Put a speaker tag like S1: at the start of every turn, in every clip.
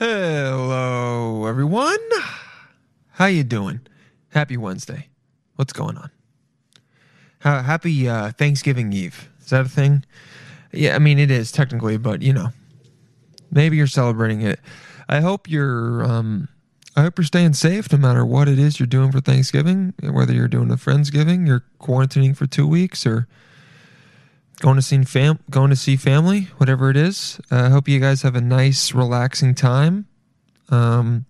S1: Hello, everyone. How you doing? Happy Wednesday. What's going on? Ha- happy uh, Thanksgiving Eve. Is that a thing? Yeah, I mean it is technically, but you know, maybe you're celebrating it. I hope you're. Um, I hope you're staying safe no matter what it is you're doing for Thanksgiving. Whether you're doing a friendsgiving, you're quarantining for two weeks, or going to see fam going to see family, whatever it is. I uh, hope you guys have a nice, relaxing time. Um,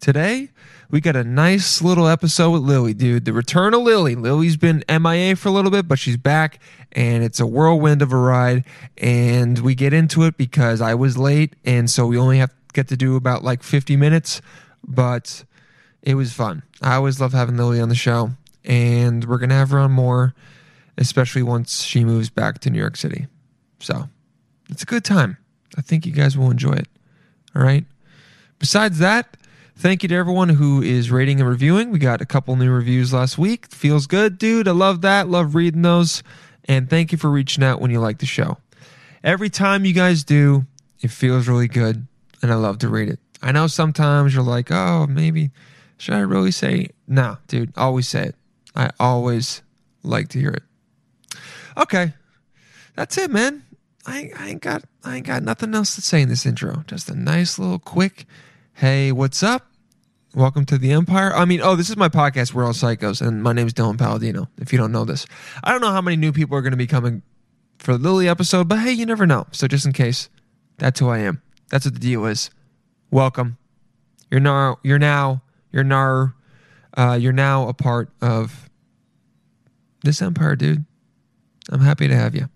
S1: today we got a nice little episode with Lily, dude. The return of Lily. Lily's been MIA for a little bit, but she's back, and it's a whirlwind of a ride. And we get into it because I was late, and so we only have get to do about like 50 minutes, but it was fun. I always love having Lily on the show, and we're gonna have her on more especially once she moves back to New York City. So it's a good time. I think you guys will enjoy it. All right. Besides that, thank you to everyone who is rating and reviewing. We got a couple new reviews last week. Feels good, dude. I love that. Love reading those. And thank you for reaching out when you like the show. Every time you guys do, it feels really good. And I love to read it. I know sometimes you're like, oh, maybe should I really say? No, dude, always say it. I always like to hear it. Okay, that's it, man. I, I ain't got I ain't got nothing else to say in this intro. Just a nice little quick, hey, what's up? Welcome to the Empire. I mean, oh, this is my podcast, We're All Psychos, and my name is Dylan Palladino. If you don't know this, I don't know how many new people are going to be coming for the Lily episode, but hey, you never know. So just in case, that's who I am. That's what the deal is. Welcome. You're now you're now you're now uh, you're now a part of this empire, dude. I'm happy to have you.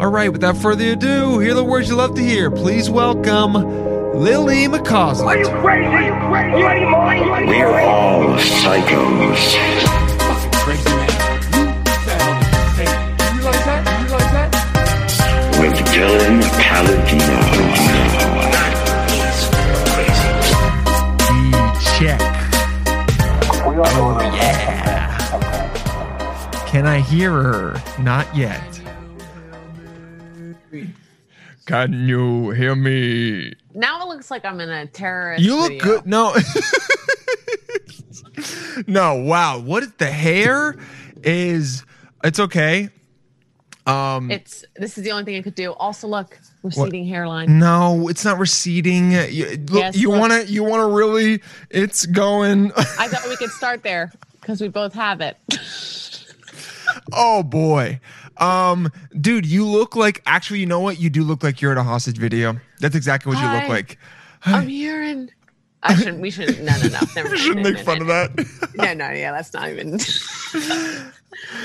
S1: All right, without further ado, hear the words you love to hear. Please welcome Lily McCausland.
S2: Are you crazy? Are you crazy?
S3: We're all psychos. Hey, you like that? With Dylan Palladino.
S1: Check. Oh, yeah. Can I hear her? Not yet. Can you hear me?
S4: Now it looks like I'm in a terrorist.
S1: You look
S4: video.
S1: good. No. no, wow. What is the hair is it's okay. Um
S4: It's this is the only thing I could do. Also, look, receding hairline.
S1: no, it's not receding. You, look,
S4: Yes,
S1: you
S4: look.
S1: want to you want to really it's going
S4: I thought we could start there because we both have it.
S1: Oh boy. Um dude, you look like actually you know what? You do look like you're at a hostage video. That's exactly what you look
S4: Hi.
S1: like.
S4: I'm here and I shouldn't. We shouldn't. No, no, no. Never
S1: We shouldn't
S4: no,
S1: make
S4: no,
S1: fun
S4: no,
S1: of that.
S4: No, no, yeah, that's not even.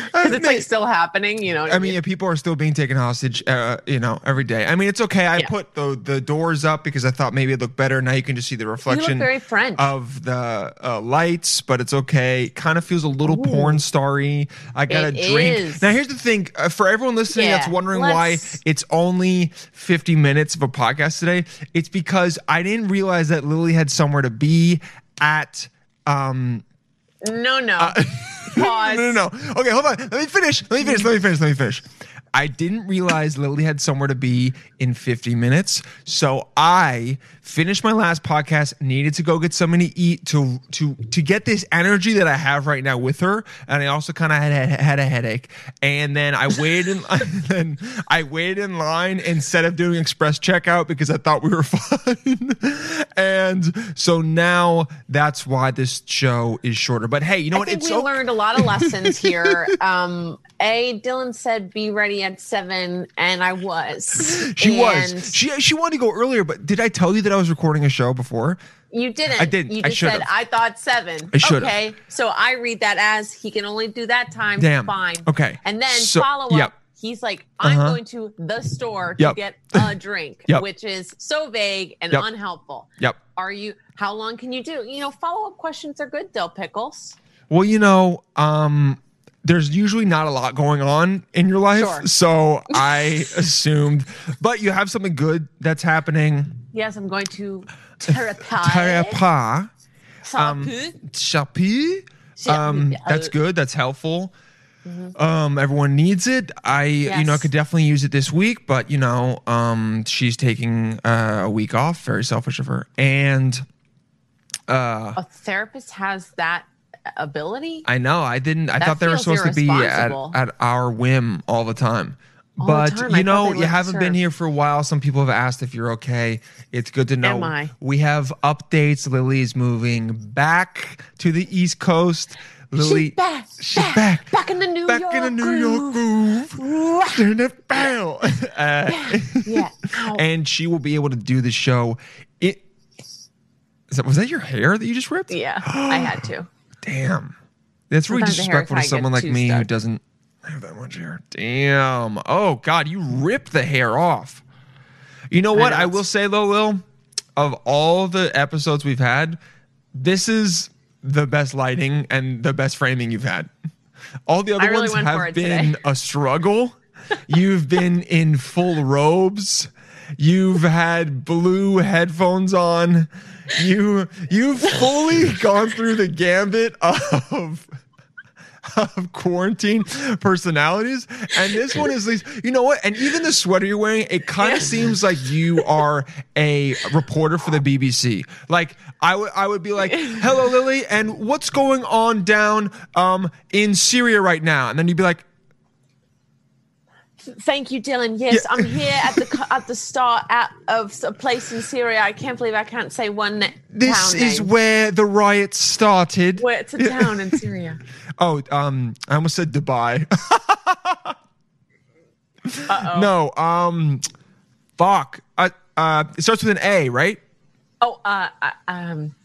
S4: Because it's like still happening, you know.
S1: I mean, yeah, people are still being taken hostage, uh, you know, every day. I mean, it's okay. I
S4: Yeah.
S1: put the the doors up because I thought maybe it looked better. Now you can just see the reflection
S4: very French.
S1: of the uh, lights, but it's okay. Kind of feels a little porn starry. I got a drink.
S4: is.
S1: Now, here's the thing uh, for everyone listening
S4: Yeah,
S1: that's wondering why it's only 50 minutes of a podcast today. It's because I didn't realize that Lily had somewhere to be at. Um,
S4: no, no.
S1: Uh,
S4: Pause.
S1: no, no, no. Okay, hold on. Let me finish. Let me finish. Let me finish. Let me finish. I didn't realize Lily had somewhere to be in 50 minutes. So I finished my last podcast, needed to go get something to eat to to to get this energy that I have right now with her. And I also kind of had, had had a headache. And then I waited in then I waited in line instead of doing express checkout because I thought we were fine. and so now that's why this show is shorter. But hey, you know
S4: I
S1: what?
S4: think
S1: It's
S4: we learned a lot of lessons here. Um, a Dylan said be ready at seven, and I was.
S1: She
S4: And
S1: was. She she wanted to go earlier, but did I tell you that I was recording a show before?
S4: You didn't.
S1: I didn't.
S4: You
S1: I should've.
S4: said I thought seven.
S1: I should've.
S4: Okay, so I read that as he can only do that time.
S1: Damn.
S4: Fine.
S1: Okay.
S4: And then
S1: So-
S4: follow up.
S1: yep.
S4: He's like, I'm
S1: Uh-huh.
S4: going to the store to
S1: Yep.
S4: get a drink,
S1: Yep.
S4: which is so vague and unhelpful.
S1: Yep.
S4: Are you? How long can you do? You know, follow up questions are good, Dill Pickles.
S1: Well, you know, um, there's usually not a lot going on in your life,
S4: Sure.
S1: so I assumed. But you have something good that's happening.
S4: Yes, I'm going to therapy.
S1: Therapa,
S4: Therapy.
S1: chapi. Um, that's good. That's helpful. Um, everyone needs it. I, you know, I
S4: Mm-hmm.
S1: Could definitely use it this week, but you know, um, she's taking uh, a week off. Very selfish of her. And
S4: A therapist has that ability.
S1: I know I didn't. I
S4: That
S1: thought they were supposed to be at, at our whim all the time.
S4: the
S1: but
S4: time?
S1: You know, you haven't been here for a while. Some people have asked if you're okay. It's good to know.
S4: Am I?
S1: We have updates. Lily is moving back to the East Coast. Lily,
S4: she's back,
S1: she's
S4: back,
S1: back,
S4: back in the New
S1: back
S4: York
S1: in the New York groove. Turn it down. Uh,
S4: Yeah. Ow.
S1: and she will be able to do the show. It is that, was that your hair that you just ripped?
S4: yeah, I had to.
S1: Damn. That's really
S4: Sometimes
S1: disrespectful to someone like me who doesn't have that much hair. Damn. Oh God, you ripped the hair off. You know what?
S4: know,
S1: I, will say though, Lil, of all the episodes we've had, this is the best lighting and the best framing you've had. All the other
S4: really
S1: ones have been
S4: today.
S1: a struggle. You've been in full robes. You've had blue headphones on. You you've fully gone through the gambit of of quarantine personalities. And this one is least, you know what? And even the sweater you're wearing, it kind of seems like you are a reporter for the BBC. Like I would I would be like, hello Lily, and what's going on down um in Syria right now? And then you'd be like,
S4: Thank you, Dylan. Yes,
S1: Yeah.
S4: I'm here at the at the start at, of a place in Syria. I can't believe I can't say one
S1: this
S4: town
S1: is
S4: name.
S1: where the riots started.
S4: Where it's a town in Syria.
S1: Oh, um, I almost said Dubai.
S4: Uh-oh.
S1: no, um, fuck. Uh, uh, it starts with an A, right?
S4: Oh, uh, uh, um,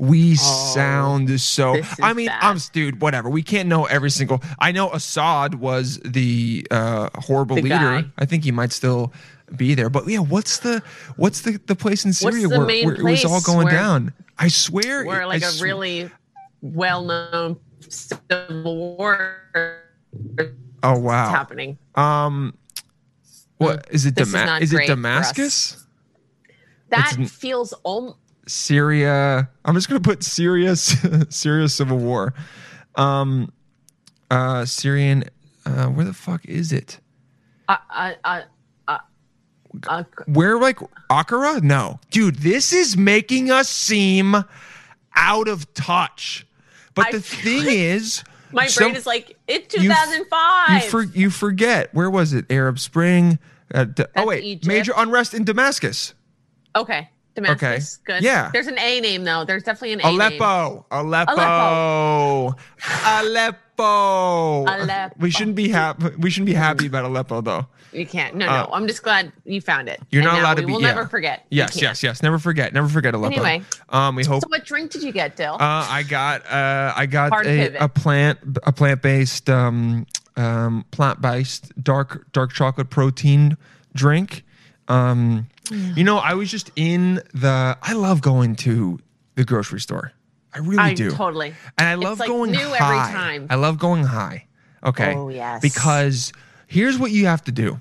S1: We sound so.
S4: Oh, this is
S1: I mean,
S4: bad.
S1: I'm dude. Whatever. We can't know every single. I know Assad was the uh, horrible
S4: The
S1: leader.
S4: guy.
S1: I think he might still be there. But yeah, what's the what's the the place in Syria where, where it was all going
S4: where-
S1: down? I swear.
S4: where like a
S1: sw-
S4: really well-known civil war
S1: Oh
S4: is
S1: wow.
S4: happening.
S1: Um, what is it?
S4: This is
S1: is it
S4: great for us.
S1: Damascus?
S4: That
S1: n-
S4: feels om-
S1: Syria. I'm just gonna put Syria, Syria civil war. Um, uh, Syrian. Uh, where the fuck is it?
S4: I, I, I, I, uh,
S1: Where like Ankara? No, dude. This is making us seem out of touch. But
S4: I
S1: the thing is,
S4: my
S1: some-
S4: brain is like it's 2005.
S1: You, for, you forget where was it? Arab Spring. Uh, oh wait,
S4: Egypt.
S1: major unrest in Damascus.
S4: okay, Damascus. Good.
S1: Yeah.
S4: There's an A name though. There's definitely an A name.
S1: Aleppo. Aleppo. Aleppo.
S4: Aleppo.
S1: We shouldn't be happy. We shouldn't be happy about Aleppo though.
S4: You can't. No,
S1: Uh,
S4: no. I'm just glad you found it.
S1: You're
S4: And
S1: not allowed to be.
S4: We'll
S1: yeah.
S4: never forget.
S1: Yes, yes, yes. Never forget. Never forget Aleppo.
S4: Anyway.
S1: um, we hope.
S4: So, what drink did you get, Dill?
S1: Uh, I got. Uh, I got
S4: Hard
S1: a,
S4: pivot.
S1: a plant. A plant based. Um, um, plant based dark dark chocolate protein drink. Um, you know, I was just in the. I love going to the grocery store. I really
S4: I
S1: do.
S4: totally.
S1: And I love
S4: like
S1: going
S4: new
S1: high.
S4: every time.
S1: I love going high. Okay.
S4: Oh, yes.
S1: Because here's what you have to do.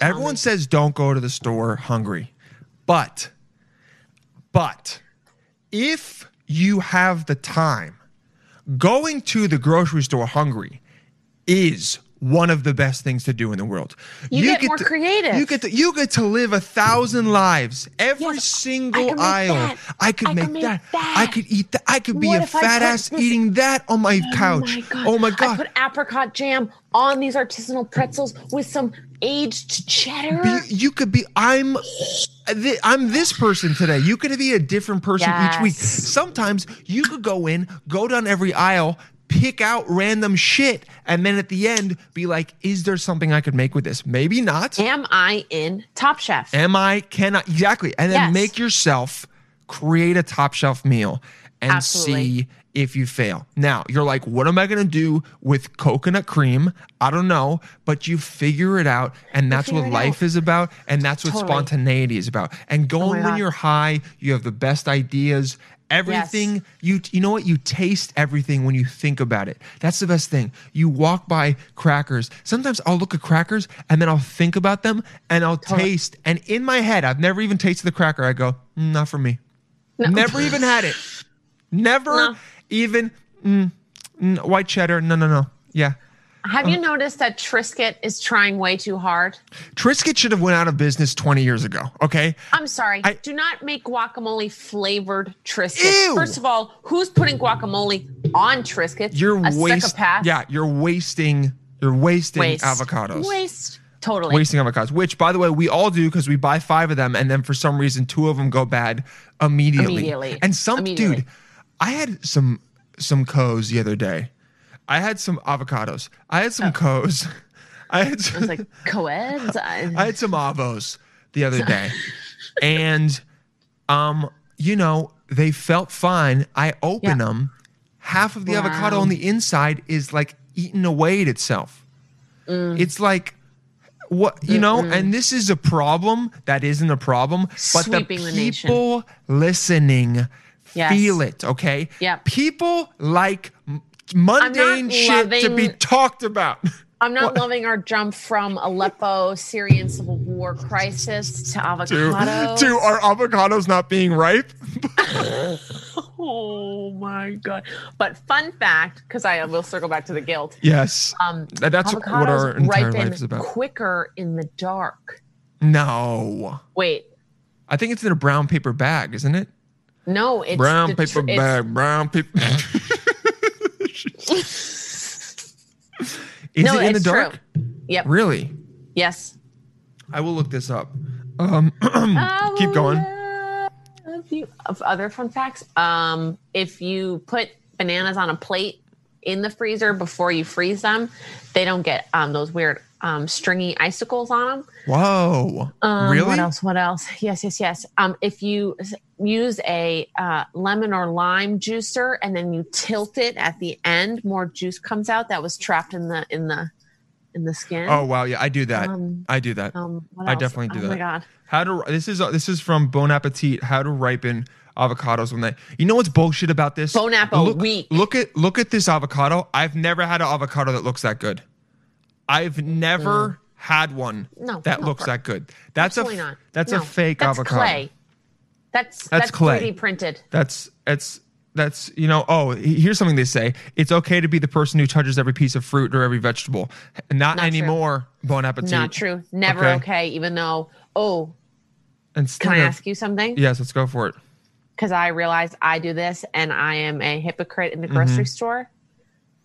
S1: Everyone says don't go to the store hungry. But but if you have the time, going to the grocery store hungry is one of the best things to do in the world.
S4: You get more
S1: to-
S4: creative.
S1: You get to you get to live a thousand lives. Every
S4: Yes,
S1: single
S4: make
S1: aisle.
S4: that.
S1: I could
S4: I
S1: make,
S4: make
S1: that.
S4: that.
S1: I could eat that. I could be
S4: What
S1: a fat ass
S4: this-
S1: eating that on my couch. Oh my god.
S4: oh I
S1: god.
S4: put apricot jam on these artisanal pretzels with some aged cheddar.
S1: Be- you could be I'm I'm this person today. You could be a different person each week. Sometimes you could go in, go down every aisle, pick out random shit, and then at the end be like, is there something I could make with this? Maybe not.
S4: Am I in Top Chef?
S1: Am I cannot exactly, and then
S4: Yes.
S1: make yourself create a top shelf meal and
S4: Absolutely.
S1: see if you fail. Now you're like, what am I gonna do with coconut cream? I don't know, but you figure it out, and that's what life
S4: out.
S1: is about, and that's what
S4: Totally. Oh
S1: spontaneity is about. And going oh when
S4: God.
S1: you're high, you have the best ideas. Everything you you know what you taste everything when you think about it. That's the best thing. You walk by crackers. Sometimes I'll look at crackers and then I'll think about them and I'll taste. And in my head, I've never even tasted the cracker. I go, "Mm, not for me. Never even had it. Never
S4: No.
S1: even mm, mm, white cheddar. No, no, no. Yeah.
S4: Have you noticed that Triscuit is trying way too hard?
S1: Triscuit should have went out of business 20 years ago. Okay.
S4: I'm sorry.
S1: I-
S4: Do not make guacamole flavored Triscuits.
S1: Ew.
S4: First of all, who's putting guacamole on Triscuits?
S1: You're
S4: a
S1: wasting. Yeah, you're wasting. You're wasting
S4: Waste.
S1: avocados.
S4: Waste. Totally.
S1: Wasting avocados, which, by the way, we all do because we buy five of them, and then for some reason, two of them go bad immediately.
S4: Immediately.
S1: And some
S4: Immediately.
S1: dude, I had some some coes the other day. I had some avocados. I had some coes. I had
S4: I
S1: some,
S4: was like, co-eds?
S1: I
S4: I,
S1: had some avos the other day, and um, you know, they felt fine. I open
S4: Yeah.
S1: them. Half of the
S4: Wow.
S1: avocado on the inside is like eaten away at itself.
S4: Mm.
S1: It's like what you know, and this is a problem that isn't a problem, but
S4: Sweeping
S1: the people listening
S4: Yes.
S1: feel it. Okay,
S4: Yeah.
S1: People like mundane shit to be talked about.
S4: I'm not
S1: What?
S4: loving our jump from Aleppo, Syrian civil war crisis to
S1: to,
S4: avocado.
S1: to our avocados not being ripe.
S4: oh my god! But fun fact, because I will circle back to the guilt.
S1: Yes.
S4: Um,
S1: that's what our
S4: avocados
S1: entire life is about.
S4: quicker in the dark.
S1: No.
S4: Wait,
S1: I think it's in a brown paper bag, isn't it?
S4: no, it's
S1: brown paper
S4: tr-
S1: bag, brown paper. is
S4: No,
S1: it in the dark?
S4: true. Yep.
S1: Really?
S4: Yes.
S1: I will look this up. Um, keep going.
S4: A few of other fun facts. Um, if you put bananas on a plate in the freezer before you freeze them, they don't get um, those weird um, stringy icicles on them.
S1: Whoa.
S4: Um,
S1: really?
S4: What else? What else? Yes, yes, yes. Um, if you use a uh, lemon or lime juicer and then you tilt it at the end, more juice comes out that was trapped in the in the in the skin.
S1: Oh wow, yeah, I do that.
S4: Um,
S1: I do that.
S4: Um,
S1: I definitely do
S4: oh
S1: that.
S4: Oh my god.
S1: How to this is this is from Bon Appetit. How to ripen avocados when they. You know what's bullshit about this?
S4: Bon Appo,
S1: look. Look at look at this avocado. I've never had an avocado that looks that good. I've never had one
S4: Mm. No,
S1: that looks that good. That's a
S4: Absolutely
S1: f-
S4: not.
S1: that's
S4: No,
S1: a fake
S4: that's
S1: avocado.
S4: Clay. That's
S1: That's
S4: that's,
S1: clay.
S4: 3D printed.
S1: That's it's that's you know oh here's something they say it's okay to be the person who touches every piece of fruit or every vegetable not,
S4: Not true.
S1: anymore bon appetit
S4: Not true. Never
S1: Okay.
S4: okay. Even though, oh,
S1: Instead
S4: can I
S1: of-
S4: ask you something?
S1: yes let's go for it
S4: Because I realize I do this and I am a hypocrite in the
S1: Mm-hmm.
S4: grocery store.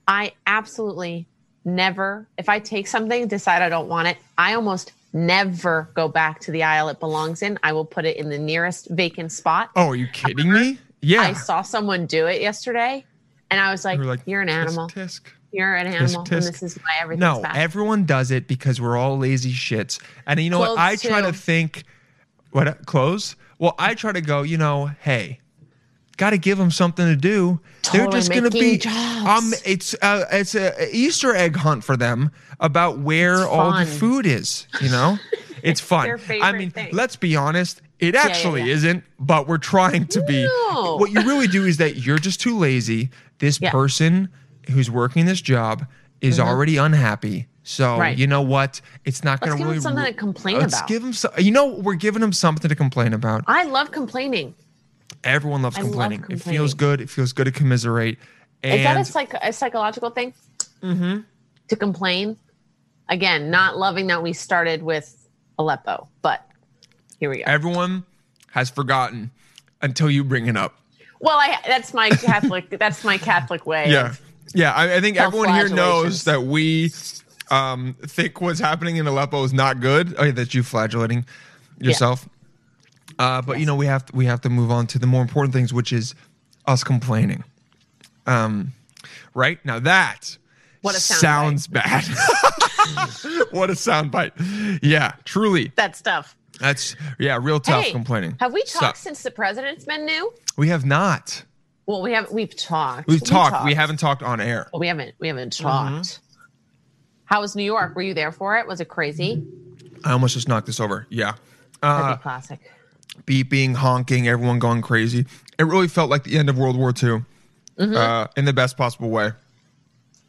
S4: I absolutely never, if I take something, decide I don't want it, I almost never go back to the aisle it belongs in. I will put it in the nearest vacant spot.
S1: oh are you kidding me yeah
S4: I saw someone do it yesterday and I was like,
S1: you like
S4: You're an
S1: "Tisk,
S4: animal.
S1: tisk."
S4: You're an animal.
S1: tisk.
S4: And this is why everything's
S1: No,
S4: bad.
S1: everyone does it because we're all lazy shits. And you know what?
S4: Clothes,
S1: I try to think, what clothes? Well, I try to go. You know, hey, got to give them something to do. They're just gonna be.
S4: jobs.
S1: Um, it's uh, it's a Easter egg hunt for them about where all the food is. You know, it's fun. I mean,
S4: thing.
S1: let's be honest. It
S4: yeah,
S1: actually
S4: yeah.
S1: isn't, but we're trying to be.
S4: No.
S1: What you really do is that you're just too lazy. This
S4: Yeah.
S1: person who's working this job is already unhappy. So
S4: Mm-hmm. Right.
S1: you know what? It's not going
S4: Let's
S1: to
S4: give
S1: really
S4: them something to complain
S1: Let's
S4: about.
S1: give them. So, you know, we're giving them something to complain about.
S4: I love complaining.
S1: Everyone loves
S4: I love
S1: complaining. It feels good. It feels good to commiserate. And
S4: Is that a, psych- a psychological thing? Mm-hmm. To complain? Again, not loving that we started with Aleppo, but here we go.
S1: everyone has forgotten until you bring it up.
S4: well, I that's my Catholic that's my Catholic way.
S1: Yeah. Yeah. I, I think everyone here knows that we um, think what's happening in Aleppo is not good. Oh, yeah, that you flagellating yourself. Uh, but you know we have to, we have to move on to the more important things, which is us complaining. Um, right now that
S4: What a sound
S1: sounds bad. what a sound bite. Yeah, truly.
S4: that stuff.
S1: That's yeah, real tough
S4: hey,
S1: complaining.
S4: Have we
S1: So-
S4: talked since the president's been new?
S1: we have not.
S4: Well, we haven't. We've talked.
S1: We've
S4: We
S1: talked. We haven't talked on air.
S4: But we haven't. We haven't
S1: Mm-hmm.
S4: talked. How was New York? Were you there for it? Was it crazy?
S1: I almost just knocked this over. Yeah.
S4: That'd
S1: Uh,
S4: be classic.
S1: Beeping, honking, everyone going crazy. It really felt like the end of World War II
S4: Mm-hmm.
S1: uh, in the best possible way.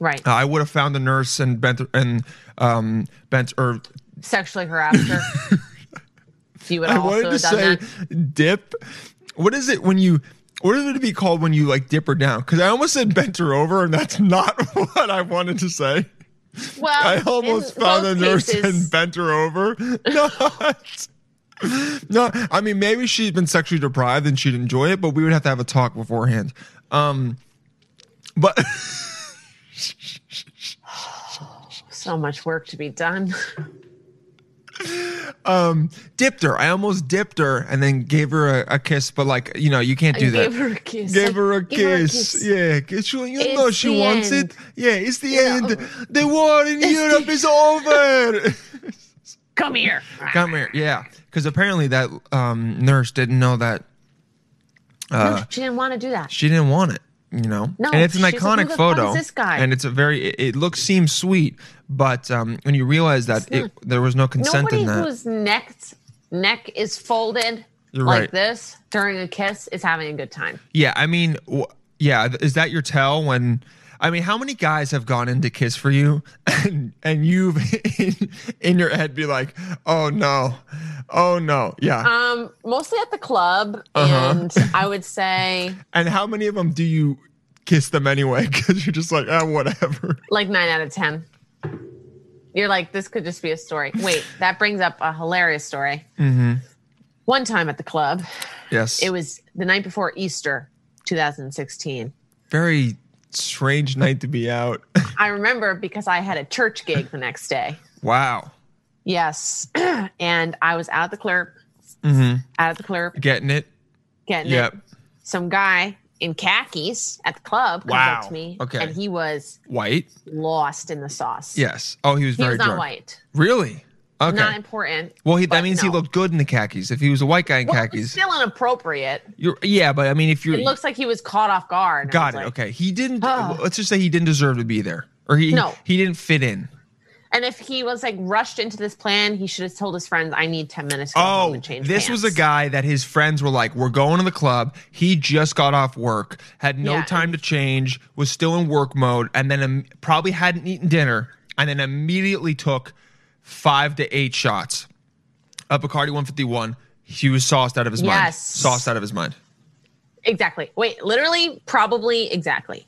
S4: Right.
S1: Uh, I would have found a nurse and bent and um, bent or
S4: Sexually harassed her. you would
S1: I
S4: also
S1: wanted to say
S4: that.
S1: dip. What is it when you What is it to be called when you like dip her down? Because I almost said bent her over, and that's not what I wanted to say.
S4: Well,
S1: I almost found a nurse
S4: cases-
S1: and bent her over. Not. No, I mean maybe she's been sexually deprived and she'd enjoy it, but we would have to have a talk beforehand. Um, but
S4: so much work to be done.
S1: um, dipped her. I almost dipped her and then gave her a, a kiss, but like you know you can't do that.
S4: Gave her a kiss.
S1: Gave
S4: Like,
S1: her a
S4: give her a
S1: kiss.
S4: kiss.
S1: Yeah, kiss you,
S4: It's
S1: know she wants
S4: end.
S1: it. Yeah, it's the end. The war in Europe is over.
S4: Come here.
S1: Come here. Yeah, because apparently that um, nurse didn't know that
S4: no, she didn't want to do that.
S1: she didn't want it. You know,
S4: No,
S1: and it's an
S4: like,
S1: iconic
S4: "Who the fuck
S1: photo,
S4: is this guy?"
S1: and it's a very. It, it looks seems sweet, but um, when you realize that it, there was no consent
S4: Nobody
S1: in that,
S4: whose neck neck is folded
S1: You're
S4: like
S1: right.
S4: this during a kiss is having a good time.
S1: yeah. I mean, w- yeah. Is that your tell when? I mean, how many guys have gone in to kiss for you, and and you've in, in your head be like, oh no, oh no, yeah.
S4: Um, mostly at the club,
S1: Uh-huh.
S4: and I would say
S1: and how many of them do you kiss them anyway? Because you're just like, ah, whatever.
S4: like nine out of ten. You're like, this could just be a story. Wait, that brings up a hilarious story.
S1: Mm-hmm.
S4: One time at the club,
S1: Yes,
S4: it was the night before Easter, 2016.
S1: very strange night to be out.
S4: I remember because I had a church gig the next day.
S1: wow.
S4: Yes, and I was out at the clerk,
S1: Mm-hmm.
S4: out at the clerk,
S1: Getting it?
S4: getting
S1: Yep.
S4: it. Some guy in khakis at the club comes
S1: Wow.
S4: up to me,
S1: Okay.
S4: and he was
S1: White?
S4: lost in the sauce.
S1: Yes. Oh, he was
S4: he
S1: very
S4: was not
S1: drunk.
S4: white.
S1: Really? Okay.
S4: Not important.
S1: well, he, that means he looked good in the khakis. If he was a white guy in
S4: Well,
S1: khakis,
S4: still inappropriate.
S1: you're yeah. But I mean, if you're
S4: It looks like he was caught off guard.
S1: got it.
S4: like-
S1: okay, he didn't.
S4: Oh.
S1: Let's just say he didn't deserve to be there, or he
S4: No.
S1: he didn't fit in.
S4: And if he was like rushed into this plan, he should have told his friends, "I need ten minutes to go home
S1: Oh,
S4: and change."
S1: this was a guy that his friends were like, "We're going to the club." He just got off work, had no
S4: Yeah.
S1: time to change, was still in work mode, and then um, probably hadn't eaten dinner, and then immediately took five to eight shots of Bacardi 151. He was sauced out of his mind.
S4: Yes.
S1: Sauced out of his mind.
S4: Exactly. Wait, literally, probably exactly.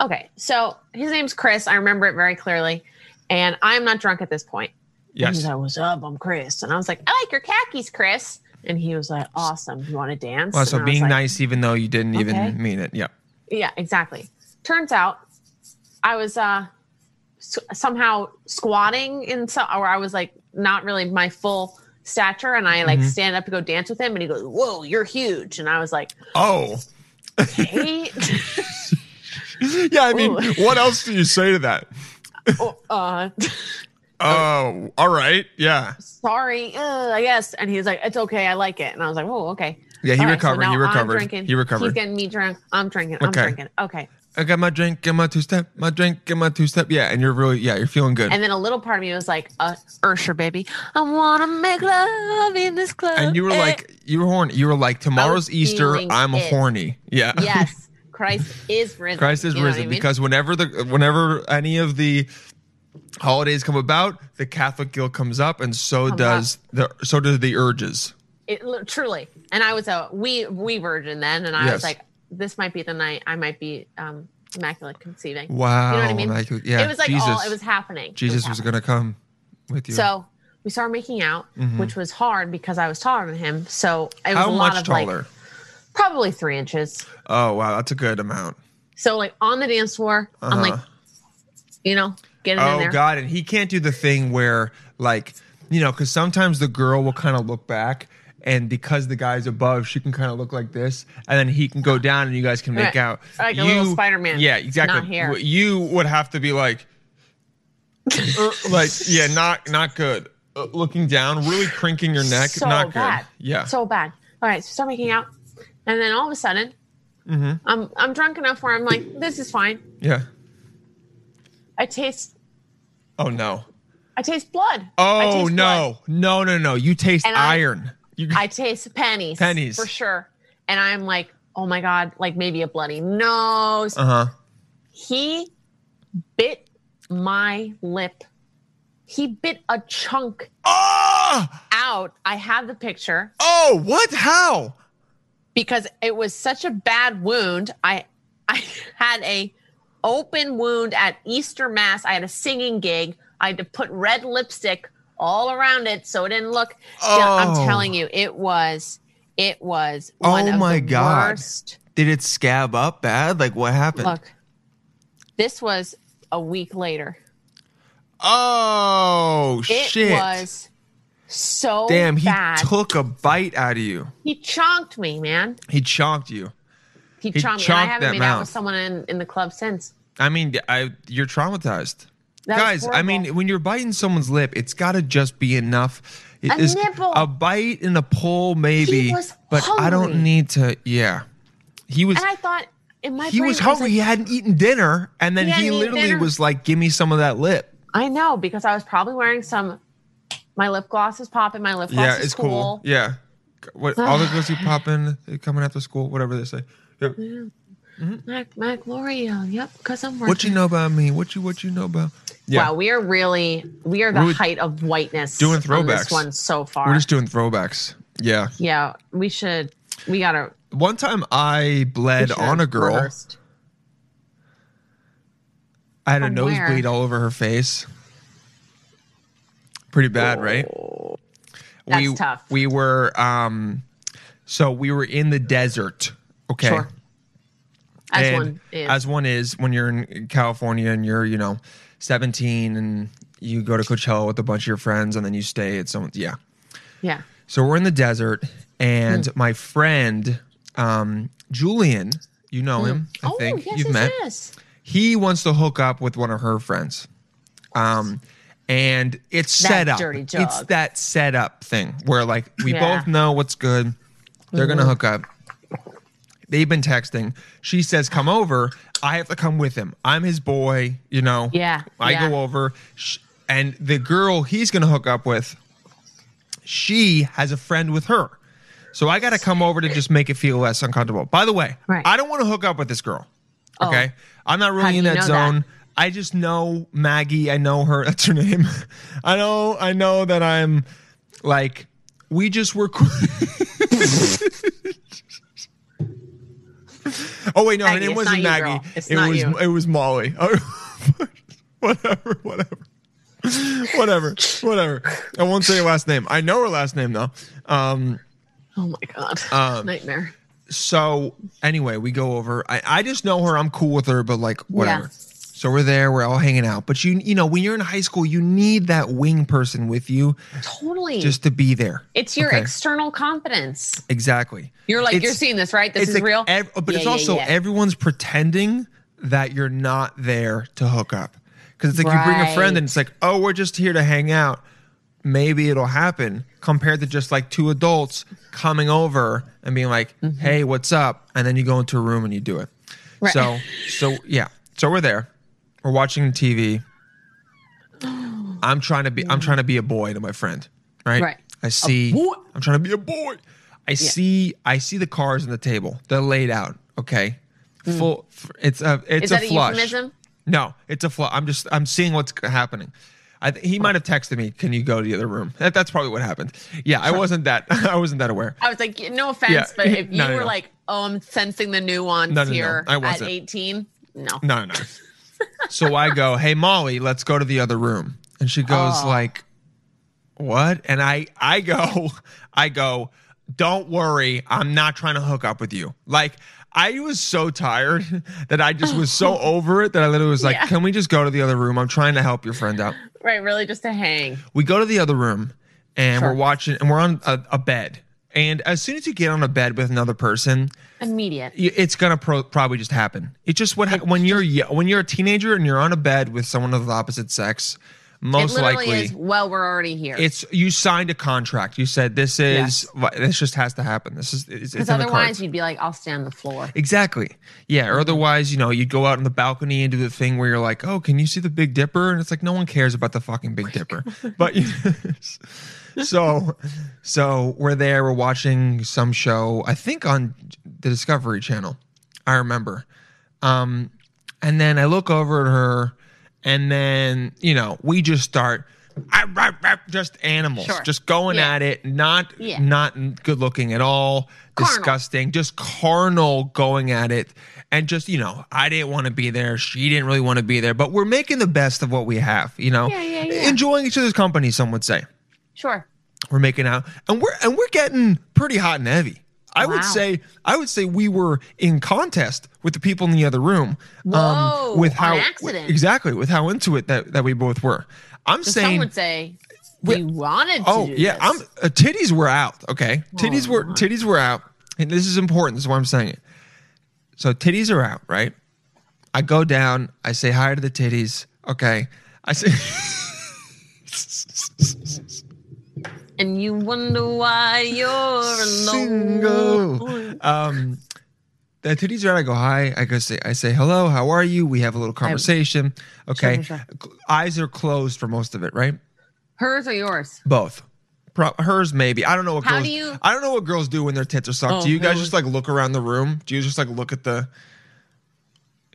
S4: Okay, so his name's Chris. I remember it very clearly, and I'm not drunk at this point.
S1: Yes.
S4: He's like, "What's up? I'm Chris," and I was like, "I like your khakis, Chris." And he was like, "Awesome. You want to dance?"
S1: Well, so
S4: And I was
S1: being
S4: like,
S1: nice, even though you didn't
S4: Okay.
S1: even mean it. Yeah.
S4: Yeah, exactly. Turns out, I was uh s- somehow squatting in so, or I was like not really my full stature, and I
S1: Mm-hmm.
S4: like stand up to go dance with him, and he goes, "Whoa, you're huge," and I was like,
S1: Oh.
S4: "Hey."
S1: Yeah. I mean,
S4: Ooh.
S1: what else do you say to that?
S4: Oh, uh,
S1: Oh, all right. Yeah.
S4: sorry, uh, I guess. And he's like, it's okay. I like it. And I was like, oh, okay.
S1: Yeah, he
S4: All right,
S1: recovered,
S4: now
S1: he
S4: I'm
S1: recovered,
S4: drinking.
S1: he recovered.
S4: He's getting me drunk. I'm drinking. I'm drinking. Okay.
S1: I got my drink and my two step, my drink and my two step. Yeah, and you're really, yeah, you're feeling good.
S4: And then a little part of me was like, uh, Usher, baby, I want to make love in this club.
S1: And you were
S4: Eh.
S1: like, you were horny. You were like, tomorrow's Easter. I'm
S4: it.
S1: horny. Yeah.
S4: yes, Christ is risen.
S1: Christ is
S4: You know
S1: risen
S4: I mean?
S1: because whenever the whenever any of the holidays come about, the Catholic guilt comes up, and so
S4: Comes
S1: does the so do the urges.
S4: it, truly. And I was a wee we virgin then, and I
S1: Yes.
S4: was like, this might be the night I might be um immaculate conceiving.
S1: Wow.
S4: You know what I mean?
S1: Like, yeah,
S4: it was like
S1: Jesus,
S4: all it was happening.
S1: Jesus was
S4: happening.
S1: gonna come with you.
S4: So we started making out, which was hard because I was taller than him. So it was
S1: how
S4: a lot
S1: much
S4: of
S1: taller?
S4: like probably three inches.
S1: oh wow, that's a good amount.
S4: So like on the dance floor, I'm like,
S1: Uh-huh.
S4: you know, getting in
S1: Oh
S4: there.
S1: god, and he can't do the thing where like you know, because sometimes the girl will kind of look back. And because the guy's above, she can kind of look like this, and then he can go down, and you guys can make
S4: Right.
S1: out.
S4: Like a little Spider-Man.
S1: Yeah, exactly.
S4: Not here.
S1: You would have to be like, uh, like, yeah, not not good. Uh, looking down, really crinking your neck,
S4: so
S1: not
S4: bad.
S1: good. Yeah.
S4: So bad. All right, so start making out. And then all of a sudden,
S1: Mm-hmm.
S4: I'm I'm drunk enough where I'm like, this is fine.
S1: yeah.
S4: I taste
S1: Oh no.
S4: I taste blood.
S1: Oh
S4: taste
S1: no. No, no, no. You taste
S4: And I-
S1: iron. You.
S4: I taste pennies.
S1: Pennies.
S4: For sure. And I'm like, oh my God, like maybe a bloody nose.
S1: uh-huh.
S4: he bit my lip. He bit a chunk
S1: Oh!
S4: out. I have the picture.
S1: Oh, what? How?
S4: Because it was such a bad wound. I I had a open wound at Easter Mass. I had a singing gig. I had to put red lipstick all around it so it didn't look. I'm
S1: Oh.
S4: telling you, it was it was
S1: Oh
S4: one of
S1: my
S4: the
S1: God.
S4: worst.
S1: Did it scab up bad? Like what happened?
S4: Look, this was a week later.
S1: Oh
S4: It
S1: shit!
S4: was so
S1: Damn, he
S4: bad.
S1: took a bite out of you.
S4: he chonked me, man.
S1: He chonked you.
S4: He,
S1: He
S4: chonked me. And I haven't
S1: that
S4: made out
S1: mouth.
S4: with someone in, in the club since.
S1: I mean, I you're traumatized.
S4: That
S1: Guys, I mean, when you're biting someone's lip, it's got to just be enough. It
S4: A
S1: is-
S4: nibble.
S1: a bite and a pull, maybe. But I don't need to. Yeah, he was.
S4: and I thought in my
S1: he
S4: brain,
S1: was
S4: I was
S1: hungry.
S4: like,
S1: he hadn't eaten dinner, and then
S4: He
S1: he, literally was like, "Give me some of that lip."
S4: I know because I was probably wearing some. My lip gloss is popping. My lip gloss
S1: yeah,
S4: is
S1: it's cool.
S4: cool.
S1: Yeah, what all the girls who popping coming after school, whatever they say. Yeah.
S4: Mac, Mac L'Oreal. Yep, because I'm working.
S1: What you know about me? What you what you know about? Yeah,
S4: Wow, we are really we are the
S1: We're
S4: height of whiteness.
S1: doing
S4: On
S1: throwbacks.
S4: this one so far.
S1: we're just doing throwbacks. Yeah.
S4: yeah, we should. We gotta.
S1: One time I bled on a girl.
S4: reversed.
S1: I had a nosebleed
S4: where?
S1: all over her face. Pretty bad, right?
S4: That's
S1: we,
S4: tough.
S1: We were um so we were in the desert, okay?
S4: Sure. As
S1: And
S4: one is.
S1: As one is when you're in California and you're, you know, 17 and you go to Coachella with a bunch of your friends and then you stay at someone's yeah.
S4: yeah.
S1: So we're in the desert, and
S4: Hmm.
S1: my friend um, Julian, you know him, I
S4: oh,
S1: think
S4: yes,
S1: you've
S4: yes,
S1: met.
S4: yes.
S1: He wants to hook up with one of her friends, um, and it's
S4: That
S1: set up. It's that setup thing where like we
S4: Yeah. Mm-hmm.
S1: both know what's good. They're gonna hook up. They've been texting. She says, "Come over." I have to come with him. I'm his boy. You know.
S4: Yeah,
S1: I
S4: yeah.
S1: go over, and the girl he's gonna hook up with she has a friend with her. So I got to come over to just make it feel less uncomfortable. By the way,
S4: Right.
S1: I don't want to hook up with this girl.
S4: Oh.
S1: Okay. I'm not really in that zone.
S4: that?
S1: I just know Maggie. I know her. That's her name. I know. I know that I'm like, we just were. cool. oh wait, no, her name wasn't Maggie. it was.
S4: you.
S1: It was Molly. whatever. Whatever whatever, whatever. I won't say her last name. I know her last name though. Um,
S4: Oh my god.
S1: Um,
S4: Nightmare.
S1: so anyway, we go over. I, I just know her. I'm cool with her, but like whatever.
S4: Yeah.
S1: So we're there. We're all hanging out. But you, you know, when you're in high school, you need that wing person with you
S4: Totally.
S1: just to be there.
S4: it's your
S1: Okay.
S4: external confidence.
S1: exactly.
S4: You're like,
S1: It's-
S4: you're seeing this, right? This is
S1: like
S4: real.
S1: ev- but
S4: Yeah,
S1: it's
S4: yeah,
S1: also
S4: yeah.
S1: everyone's pretending that you're not there to hook up. Because it's like you bring a friend and it's like, oh, we're just here to hang out. Maybe it'll happen compared to just like two adults coming over and being like,
S4: Mm-hmm.
S1: hey, what's up? And then you go into a room and you do it.
S4: Right.
S1: So, so yeah. So we're there. We're watching TV. I'm trying to be I'm trying to be a boy to my friend. Right?
S4: Right.
S1: I see. I'm trying to be a boy. I see I see the cars on the table. They're laid out. Okay. Hmm. Full it's a it's
S4: is
S1: a
S4: that a
S1: flush.
S4: euphemism?
S1: No, it's a flush. I'm just I'm seeing what's happening. I th- he oh. might have texted me, "Can you go to the other room?" That, that's probably what happened. Yeah, I wasn't that I wasn't that aware.
S4: I was like, no offense,
S1: Yeah.
S4: but if you
S1: No, no,
S4: were
S1: no.
S4: like, oh, I'm sensing the nuance here
S1: I
S4: at
S1: wasn't.
S4: 18, no.
S1: No, no. So I go, "Hey Molly, let's go to the other room." And she goes
S4: Oh.
S1: like, "What?" And I I go I go, "Don't worry, I'm not trying to hook up with you." Like I was so tired that I just was so over it that I literally was like,
S4: Yeah.
S1: "Can we just go to the other room? I'm trying to help your friend out."
S4: Right, really just to hang.
S1: We go to the other room and
S4: Sure.
S1: we're watching and we're on a, a bed. And as soon as you get on a bed with another person,
S4: Immediate.
S1: it's gonna pro- probably just happen. It just what ha- when you're when you're a teenager and you're on a bed with someone of the opposite sex. Most likely,
S4: is, well, we're already here.
S1: it's you signed a contract. You said this is this just has to happen. This is
S4: Because otherwise, you'd be like, I'll stay on the floor.
S1: Exactly. Yeah. Or otherwise, you know, you'd go out on the balcony and do the thing where you're like, "Oh, can you see the Big Dipper?" And it's like no one cares about the fucking Big Dipper. but so, so we're there. We're watching some show. I think on the Discovery Channel. I remember. Um, and then I look over at her, and then you know we just start ah, rah, rah, just animals,
S4: Sure.
S1: just going
S4: Yeah.
S1: at it, not
S4: Yeah.
S1: not good looking at all,
S4: Carnal.
S1: disgusting, just carnal going at it. And just, you know, I didn't want to be there. She didn't really want to be there, but we're making the best of what we have, you know,
S4: Yeah, yeah, yeah.
S1: enjoying each other's company, some would say.
S4: Sure.
S1: We're making out and we're and we're getting pretty hot and heavy. I would say I would say we were in contest with the people in the other room. um,
S4: Whoa,
S1: with how
S4: accident.
S1: exactly with how into it that, that we both were. I'm
S4: So
S1: saying
S4: some would say
S1: we-
S4: we wanted to.
S1: Oh yeah,
S4: this.
S1: I'm uh, titties were out. Okay, titties were
S4: Aw.
S1: titties were out, and this is important. This is why I'm saying it. So titties are out, right? I go down. I say hi to the titties. Okay, I say.
S4: and you wonder why you're alone.
S1: Single. Um, the titties are out. I go hi. I go say I say hello. How are you? We have a little conversation. Okay,
S4: sure,
S1: Cl- eyes are closed for most of it, right?
S4: Hers or yours?
S1: Both. Pro- hers maybe. I don't know what
S4: How
S1: girls.
S4: do you-
S1: I don't know what girls do when their tits are sucked.
S4: Oh,
S1: do you guys
S4: really?
S1: just like look around the room? Do you just like look at the?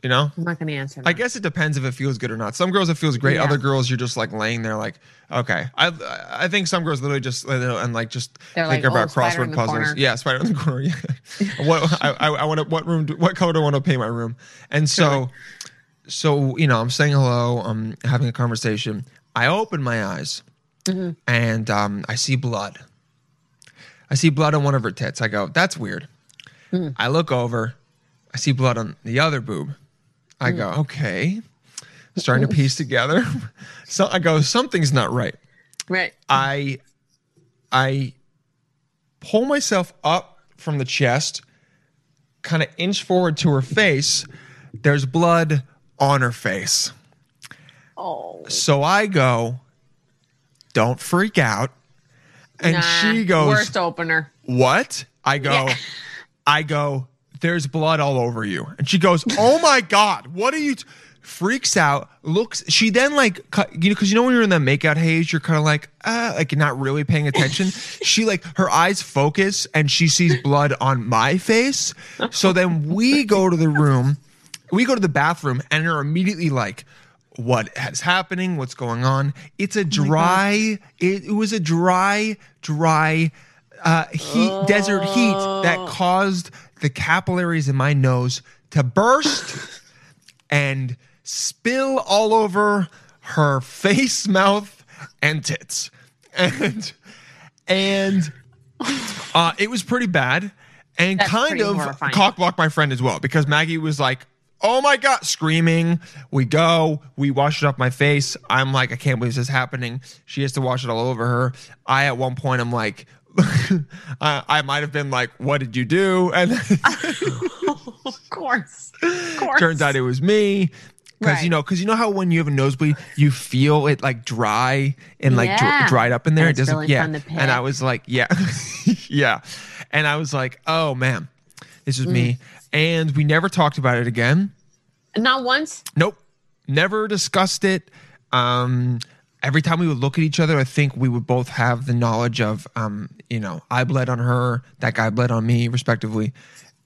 S1: You know.
S4: I'm not going to answer. That.
S1: I guess it depends if it feels good or not. Some girls it feels great.
S4: Yeah.
S1: Other girls you're just like laying there like okay. I I think some girls literally just and like just
S4: They're
S1: think
S4: like,
S1: about
S4: "Oh,
S1: crossword puzzles.
S4: corner."
S1: Yeah, spider in the corner. Yeah. what I I, I want to what room do, what color do I want to paint my room? And so so you know I'm saying hello. I'm having a conversation. I open my eyes
S4: Mm-hmm.
S1: and um, I see blood. I see blood on one of her tits. I go, that's weird.
S4: Mm.
S1: I look over. I see blood on the other boob. I go, okay. Starting to piece together. So I go, something's not right.
S4: right.
S1: I I pull myself up from the chest, kind of inch forward to her face. There's blood on her face.
S4: Oh.
S1: So I go, don't freak out. And
S4: Nah,
S1: she goes,
S4: worst opener.
S1: what? I go,
S4: Yeah.
S1: I go, there's blood all over you. And she goes, oh my God, what are you? T-? Freaks out, looks, she then like, cut- you know, cause you know when you're in that makeout haze, you're kind of like, ah, like not really paying attention. she like, her eyes focus and she sees blood on my face. So then we go to the room, we go to the bathroom and are immediately like, what is happening? What's going on? It's a dry, it, it was a dry, dry, uh, heat, desert heat that caused the capillaries in my nose to burst and spill all over her face, mouth, and tits. And and uh, it was pretty bad and
S4: That's
S1: kind of cockblocked my friend as well because Maggie was like, "Oh my god!" screaming. We go, we wash it off my face. I'm like, I can't believe this is happening. She has to wash it all over her. I at one point, I'm like. I, I might have been like, "What did you do?" And
S4: Of course. Of course.
S1: turns out it was me. Because you know because you know how when you have a nosebleed you feel it like dry and like dr- dried up in there?
S4: And
S1: it doesn't
S4: really
S1: yeah. and i was like yeah. Yeah. And i was like oh man this is
S4: Mm.
S1: me and we never talked about it again.
S4: Not once.
S1: nope. Never discussed it. Um every time we would look at each other i think we would both have the knowledge of um you know i bled on her that guy bled on me respectively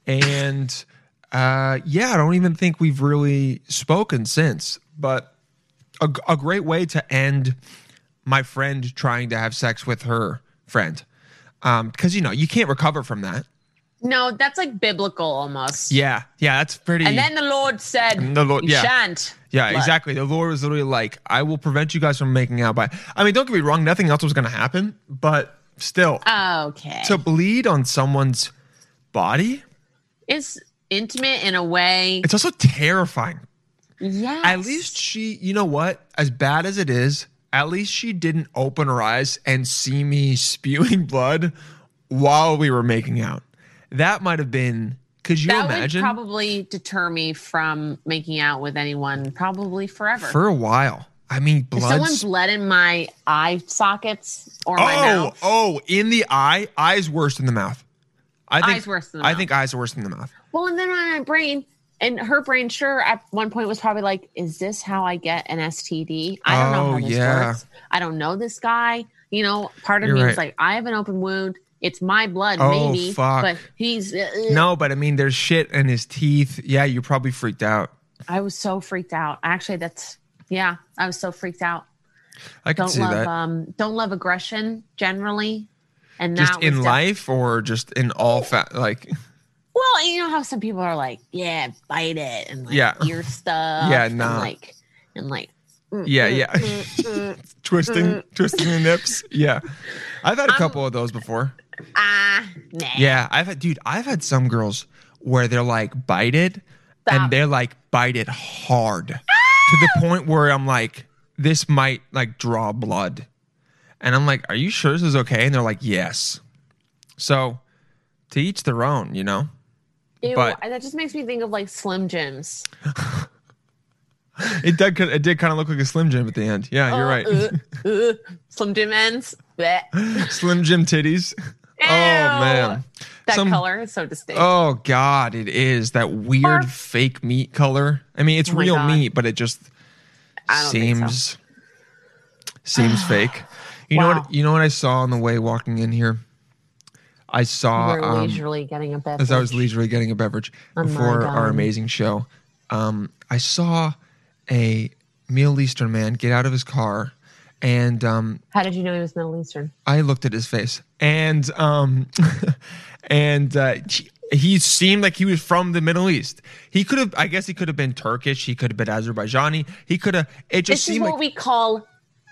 S1: and uh yeah i don't even think we've really spoken since but a, a great way to end my friend trying to have sex with her friend um because you know you can't recover from that
S4: No, that's like biblical almost.
S1: yeah yeah that's pretty
S4: And then the Lord said,
S1: The Lord-
S4: "You
S1: yeah.
S4: shan't."
S1: Yeah,
S4: Blood.
S1: exactly. The Lord was literally like, I will prevent you guys from making out by. I mean, don't get me wrong, nothing else was going to happen, but still,
S4: Okay.
S1: to bleed on someone's body,
S4: is intimate in a way.
S1: it's also terrifying.
S4: Yeah.
S1: At least she, you know what? As bad as it is, at least she didn't open her eyes and see me spewing blood while we were making out. That might have been. Could you
S4: that
S1: imagine?
S4: would probably deter me from making out with anyone probably forever.
S1: for a while. I mean,
S4: if
S1: blood.
S4: someone bled in my eye sockets or my
S1: Oh,
S4: mouth,
S1: oh, in the eye. Eyes worse than the mouth. I think
S4: Eyes worse than the
S1: I
S4: mouth.
S1: think eyes are worse than the mouth.
S4: well, and then my brain and her brain, sure, at one point was probably like, "Is this how I get an STD?" I don't know
S1: Oh,
S4: how this
S1: yeah.
S4: works. I don't know this guy. You know, part of
S1: You're
S4: me
S1: right.
S4: was like, "I have an open wound. It's my blood,
S1: Oh,
S4: maybe."
S1: fuck.
S4: But he's uh,
S1: No, but I mean, there's shit in his teeth. Yeah, you're probably freaked out.
S4: I was so freaked out. Actually, that's yeah, I was so freaked out.
S1: I can
S4: don't
S1: see
S4: love
S1: that.
S4: um don't love aggression generally. And
S1: just
S4: that
S1: in
S4: def-
S1: life or just in all fa- like
S4: Well, you know how some people are like, yeah, bite it and like
S1: Yeah.
S4: ear stuff.
S1: Yeah,
S4: and
S1: nah.
S4: like and like mm,
S1: yeah,
S4: mm,
S1: yeah.
S4: mm, mm.
S1: twisting twisting the nips. Yeah. I've had a
S4: I'm-
S1: couple of those before.
S4: Ah nah.
S1: Yeah, I've had dude, I've had some girls where they're like bite it
S4: Stop.
S1: and they're like bite it hard to the point where I'm like this might like draw blood. And I'm like, "Are you sure this is okay?" And they're like, "Yes." So, to each their own, you know.
S4: Ew,
S1: but-
S4: that just makes me think of like Slim Jims.
S1: It did it did kind of look like a Slim Jim at the end. Yeah, you're
S4: Oh,
S1: right.
S4: uh, uh, Slim Jim ends.
S1: Slim Jim titties. Oh man.
S4: That
S1: Some-
S4: color is so distinct.
S1: Oh god, it is that weird
S4: Barf.
S1: fake meat color. I mean, it's
S4: Oh
S1: real
S4: God.
S1: meat, but it just
S4: I so.
S1: seems seems fake. You know what? You know what I saw on the way walking in here. I saw
S4: We're
S1: um,
S4: leisurely getting a beverage.
S1: as I was leisurely getting a beverage
S4: Oh
S1: before our amazing show. Um, I saw a Middle Eastern man get out of his car, and um,
S4: How did you know he was Middle Eastern?
S1: I looked at his face, and um, and uh, he, he seemed like he was from the Middle East. He could have, I guess, he could have been Turkish. He could have been Azerbaijani. He could have. It just
S4: This is what
S1: like
S4: we call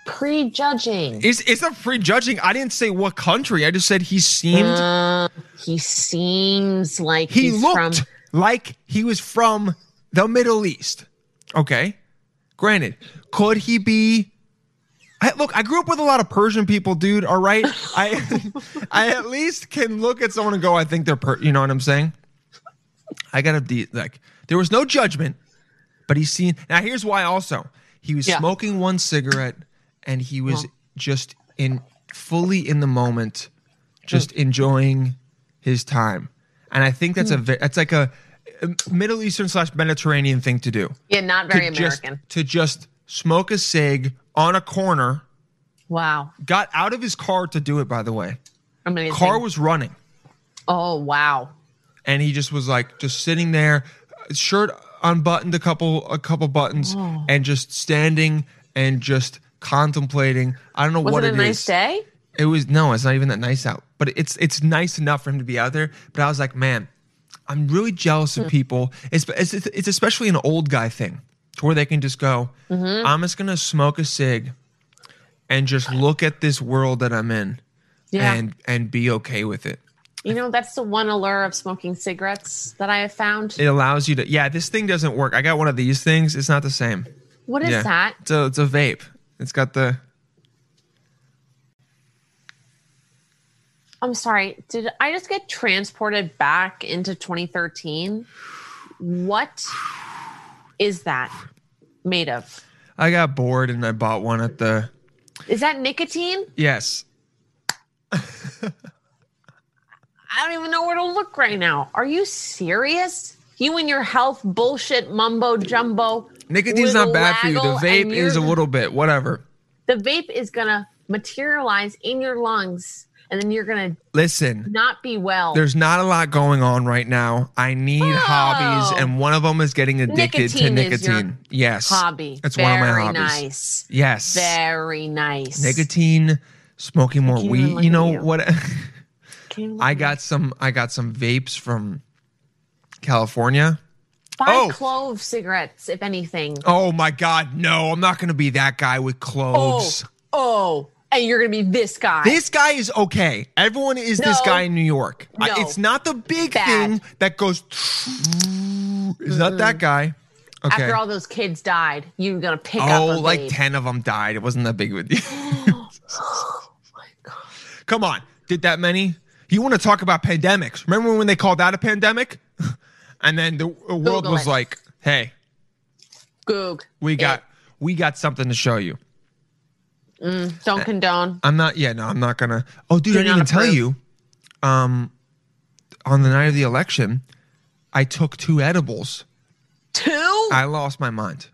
S4: prejudging.
S1: it's it's not prejudging. I didn't say what country. I just said he seemed.
S4: Uh, he seems like
S1: he
S4: he's
S1: looked
S4: from.
S1: like he was from the Middle East. Okay, granted, could he be? I, look, I grew up with a lot of Persian people, dude. All right, I I at least can look at someone and go, I think they're per. You know what I'm saying? I gotta de- like. There was no judgment, but he's seen. Now here's why. Also, he was
S4: Yeah.
S1: smoking one cigarette, and he was
S4: Huh.
S1: just in fully in the moment, just hmm. enjoying his time. And I think that's a hmm. ve- that's like a, Middle Eastern slash Mediterranean thing to do.
S4: Yeah, not very
S1: to just,
S4: American.
S1: to just smoke a cig on a corner.
S4: Wow.
S1: Got out of his car to do it. By the way,
S4: Amazing.
S1: car was running,
S4: oh wow.
S1: and he just was like just sitting there, shirt unbuttoned a couple a couple buttons,
S4: Oh.
S1: and just standing and just contemplating. I don't know
S4: Was
S1: what
S4: it a
S1: it
S4: nice
S1: is.
S4: day?
S1: It was no, it's not even that nice out. But it's it's nice enough for him to be out there. But I was like, man, I'm really jealous
S4: Hmm.
S1: of people. It's it's, it's especially an old guy thing, to where they can just go,
S4: Mm-hmm.
S1: I'm just gonna smoke a cig, and just look at this world that I'm in,
S4: Yeah.
S1: and and be okay with it.
S4: You know, that's the one allure of smoking cigarettes that I have found.
S1: It allows you to. Yeah, this thing doesn't work. I got one of these things. It's not the same.
S4: what is
S1: yeah,
S4: that?
S1: It's a it's a vape. It's got the.
S4: I'm sorry. Did I just get transported back into 2013? What is that made of?
S1: I got bored and I bought one at the.
S4: Is that nicotine?
S1: Yes.
S4: I don't even know where to look right now. Are you serious? You and your health bullshit mumbo jumbo.
S1: Nicotine's not bad for you. The vape is a little bit, whatever.
S4: The vape is gonna materialize in your lungs, and then you're gonna
S1: Listen,
S4: not be well.
S1: there's not a lot going on right now. I need hobbies,
S4: Oh.
S1: and one of them is getting addicted to
S4: Nicotine your
S1: nicotine. Yes.
S4: hobby.
S1: It's
S4: Very
S1: one of my hobbies.
S4: nice.
S1: Yes.
S4: Very nice.
S1: Nicotine, smoking more weed. You know
S4: you.
S1: what? I got some. I got some vapes from California.
S4: Buy
S1: Oh.
S4: clove cigarettes, if anything.
S1: Oh my God! No, I'm not going to be that guy with oh, cloves.
S4: oh, and you're gonna be this guy.
S1: This guy is okay. Everyone is this guy in New York. I- it's not the big
S4: Bad.
S1: thing that goes. Is not that mm. guy? Okay.
S4: After all those kids died, you're gonna pick up.
S1: oh, like
S4: vape.
S1: ten of them died. It wasn't that big of a deal. Oh Come on, did that many? You want to talk about pandemics? Remember when they called that a pandemic? and then the the world
S4: Google
S1: was
S4: it.
S1: like, "Hey,
S4: Goog.
S1: we got
S4: It.
S1: we got something to show you."
S4: Don't condone.
S1: I'm not. Yeah, no, I'm not gonna. Oh, dude, I didn't even tell you. Um, on the night of the election, I took two edibles.
S4: Two.
S1: I lost my mind.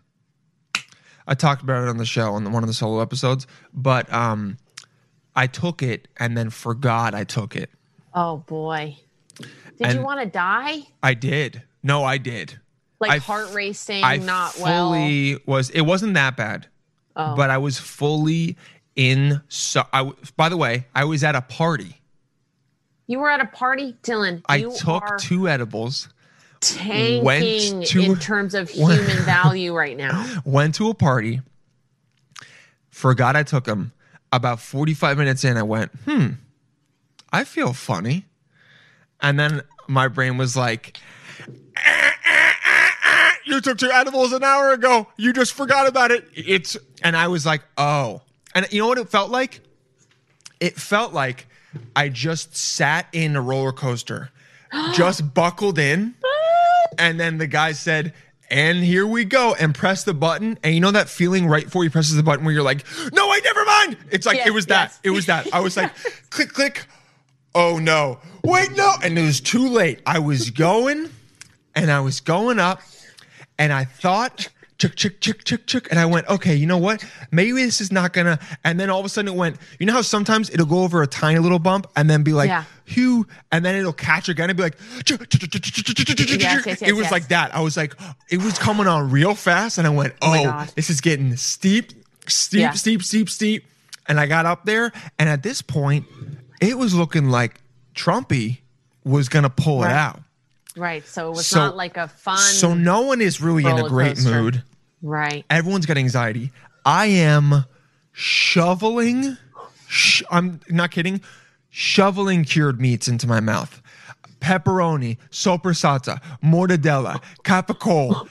S1: I talked about it on the show on one of the solo episodes, but um, I took it and then forgot I took it.
S4: oh boy. Did you want to die?
S1: I did. No, I did.
S4: Like
S1: I
S4: heart racing,
S1: I
S4: not well.
S1: fully was. It wasn't that bad.
S4: Oh.
S1: but I was fully in. So I, by the way, I was at a party.
S4: You were at a party, Dylan.
S1: I took two edibles,
S4: tanking
S1: to-
S4: in terms of human value right now.
S1: went to a party, forgot I took them. About 45 minutes in, I went, hmm, I feel funny. And then my brain was like, "Ah, ah, ah, ah, you took two edibles an hour ago. You just forgot about it. It's, and I was like, oh. And you know what it felt like? It felt like I just sat in a roller coaster, just buckled in. And then the guy said, and here we go, and press the button. And you know that feeling right before you presses the button where you're like, no, wait, never mind. It's like,
S4: Yes,
S1: it was that.
S4: yes.
S1: It was that. I was like, click, click. Oh no. Wait, no. And it was too late. I was going and I was going up and I thought chick chick chick chick chick and I went, okay, you know what? Maybe this is not gonna. And then all of a sudden it went. You know how sometimes it'll go over a tiny little bump and then be like,
S4: yeah.
S1: And then it'll catch again and be like, it was like that. I was like, it was coming on real fast, and I went, oh, this is getting steep, steep, steep, steep, steep. And I got up there, and at this point, it was looking like Trumpy was gonna pull it out.
S4: Right. So it was
S1: So-
S4: not like a fun.
S1: So no one is really in a great
S4: coaster.
S1: mood.
S4: Right.
S1: Everyone's got anxiety. I am shoveling. Sh- I'm not kidding. Shoveling cured meats into my mouth. Pepperoni, sopressata, mortadella, capicola,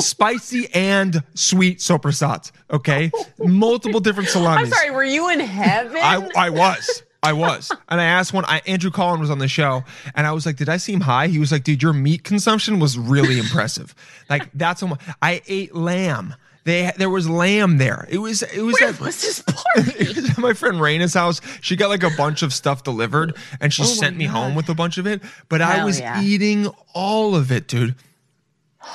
S1: spicy and sweet sopressata. Okay, multiple different salamis.
S4: I'm sorry. Were you in heaven?
S1: I, I was. I was. And I asked one, I, Andrew Collin was on the show, and I was like, Did I seem high? He was like, Dude, your meat consumption was really impressive. Like, that's how much. I ate lamb. They, there was lamb there. It was, it was,
S4: Where
S1: at,
S4: was this party?
S1: was my friend Raina's house. She got like a bunch of stuff delivered and she
S4: Oh
S1: sent me home with a bunch of it. But I was
S4: yeah.
S1: eating all of it, dude.